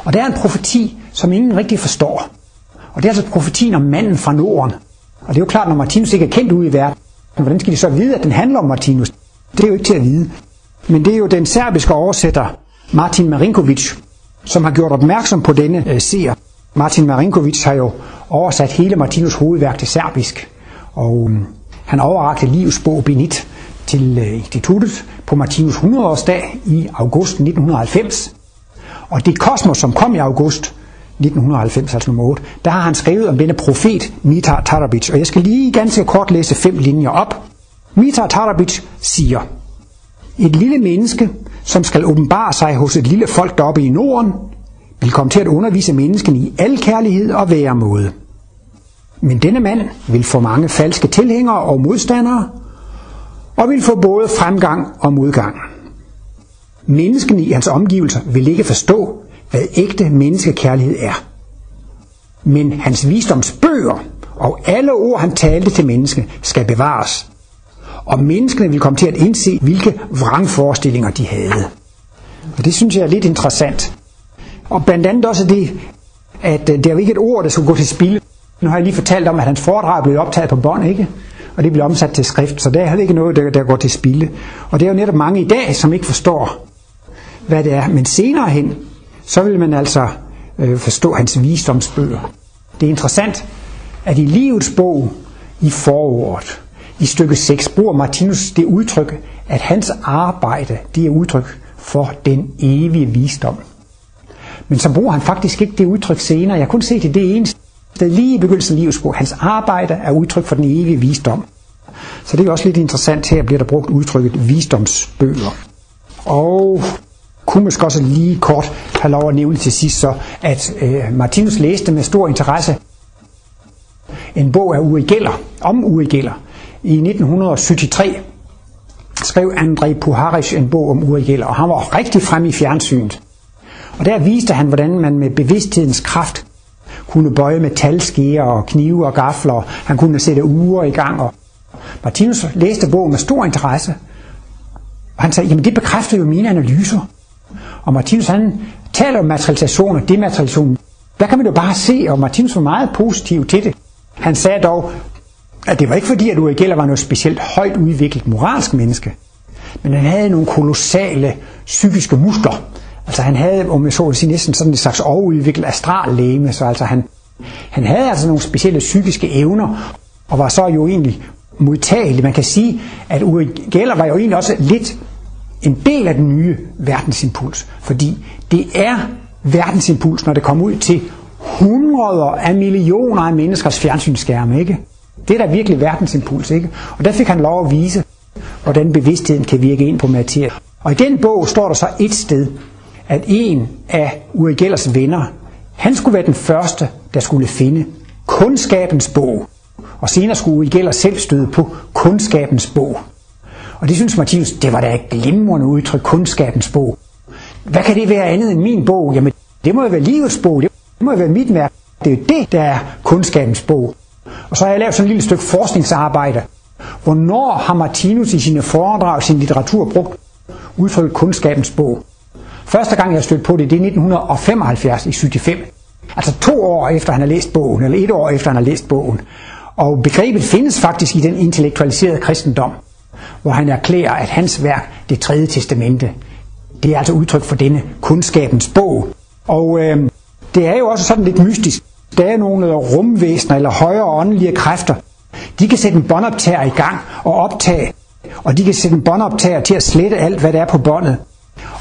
Og der er en profeti, som ingen rigtig forstår. Og det er altså profetien om manden fra Norden. Og det er jo klart, når Martinus ikke er kendt ude i verden, hvordan skal de så vide, at den handler om Martinus? Det er jo ikke til at vide. Men det er jo den serbiske oversætter Martin Marinkovic, som har gjort opmærksom på denne øh, seer. Martin Marinkovic har jo oversat hele Martinus hovedværk til serbisk, og øh, han overrakte Livs bog Benit til øh, instituttet på Martinus 100-årsdag i august 1990. Og det kosmos, som kom i august 1990, altså nummer 8, der har han skrevet om denne profet Mitar Tarabic. Og jeg skal lige ganske kort læse fem linjer op. Mitar Tarabic siger, et lille menneske, som skal åbenbare sig hos et lille folk deroppe i Norden, vil komme til at undervise mennesken i al kærlighed og væremåde. Men denne mand vil få mange falske tilhængere og modstandere, og vil få både fremgang og modgang. Menneskene i hans omgivelser vil ikke forstå, hvad ægte menneskekærlighed er. Men hans visdomsbøger og alle ord, han talte til menneske, skal bevares. Og menneskene ville komme til at indse, hvilke vrangforestillinger de havde. Og det synes jeg er lidt interessant. Og blandt andet også det, at øh, det er jo ikke et ord, der skulle gå til spil. Nu har jeg lige fortalt om, at hans foredrag blev optaget på bånd, ikke? Og det blev omsat til skrift, så der er heller ikke noget, der, der går til spilde. Og det er jo netop mange i dag, som ikke forstår, hvad det er. Men senere hen, så vil man altså øh, forstå hans visdomsbøger. Det er interessant, at i livets bog, i forordet, i stykke 6, bruger Martinus det udtryk, at hans arbejde, det er udtryk for den evige visdom. Men så bruger han faktisk ikke det udtryk senere. Jeg har kun set det det eneste sted lige i begyndelsen af livets bog. Hans arbejde er udtryk for den evige visdom. Så det er også lidt interessant, her bliver der brugt udtrykket visdomsbøger. Og kunne måske også lige kort have lov at nævne til sidst så, at øh, Martinus læste med stor interesse en bog af Uri Geller, om Uri Geller. I 1973 skrev Andrei Puharis en bog om Uri og han var rigtig frem i fjernsynet. Og der viste han, hvordan man med bevidsthedens kraft kunne bøje metalskeer og knive og gafler. Han kunne sætte uger i gang. Og Martinus læste bogen med stor interesse. Og han sagde, jamen det bekræfter jo mine analyser. Og Martinus han taler om materialisation og dematerialisation. Der kan man jo bare se, og Martinus var meget positiv til det. Han sagde dog, at det var ikke fordi, at Uri Geller var noget specielt højt udviklet moralsk menneske, men han havde nogle kolossale psykiske muskler. Altså han havde, om jeg så vil sige, næsten sådan en slags overudviklet astrallæme, så altså han, han havde altså nogle specielle psykiske evner, og var så jo egentlig modtagelig. Man kan sige, at Uri Geller var jo egentlig også lidt en del af den nye verdensimpuls, fordi det er verdensimpuls, når det kommer ud til hundreder af millioner af menneskers fjernsynsskærme, ikke? Det er da virkelig verdensimpuls, ikke? Og der fik han lov at vise, hvordan bevidstheden kan virke ind på materie. Og i den bog står der så et sted, at en af Uri Gellers venner, han skulle være den første, der skulle finde kundskabens bog. Og senere skulle Uri Geller selv støde på kundskabens bog. Og det synes Martinus, det var da et glimrende udtryk, kundskabens bog. Hvad kan det være andet end min bog? Jamen, det må jo være livets bog, det må jo være mit værk. Det er jo det, der er kundskabens bog. Og så har jeg lavet sådan et lille stykke forskningsarbejde. Hvornår har Martinus i sine foredrag, sin litteratur brugt udtrykket kundskabens bog? Første gang jeg stødte på det, det er 1975 i 75. Altså to år efter han har læst bogen, eller et år efter han har læst bogen. Og begrebet findes faktisk i den intellektualiserede kristendom, hvor han erklærer, at hans værk, det tredje testamente, det er altså udtryk for denne kundskabens bog. Og øh, det er jo også sådan lidt mystisk. Der er nogle rumvæsener eller højere åndelige kræfter. De kan sætte en båndoptager i gang og optage, og de kan sætte en båndoptager til at slette alt, hvad der er på båndet.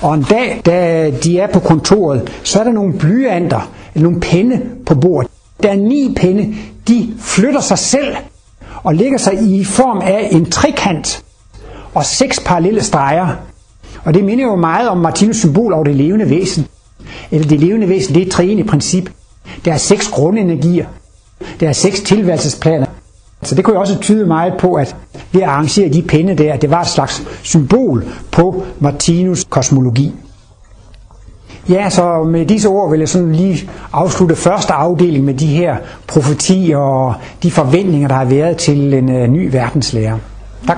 Og en dag, da de er på kontoret, så er der nogle blyanter, eller nogle penne på bordet. Der er ni penne, de flytter sig selv og lægger sig i form af en trekant og seks parallelle streger. Og det minder jo meget om Martinus symbol over det levende væsen. Eller det levende væsen, det er et i princip. Der er seks grundenergier. Der er seks tilværelsesplaner. Så det kunne jo også tyde meget på, at ved at arrangere de pinde der, det var et slags symbol på Martinus kosmologi. Ja, så med disse ord vil jeg sådan lige afslutte første afdeling med de her profetier og de forventninger, der har været til en øh, ny verdenslærer. Tak.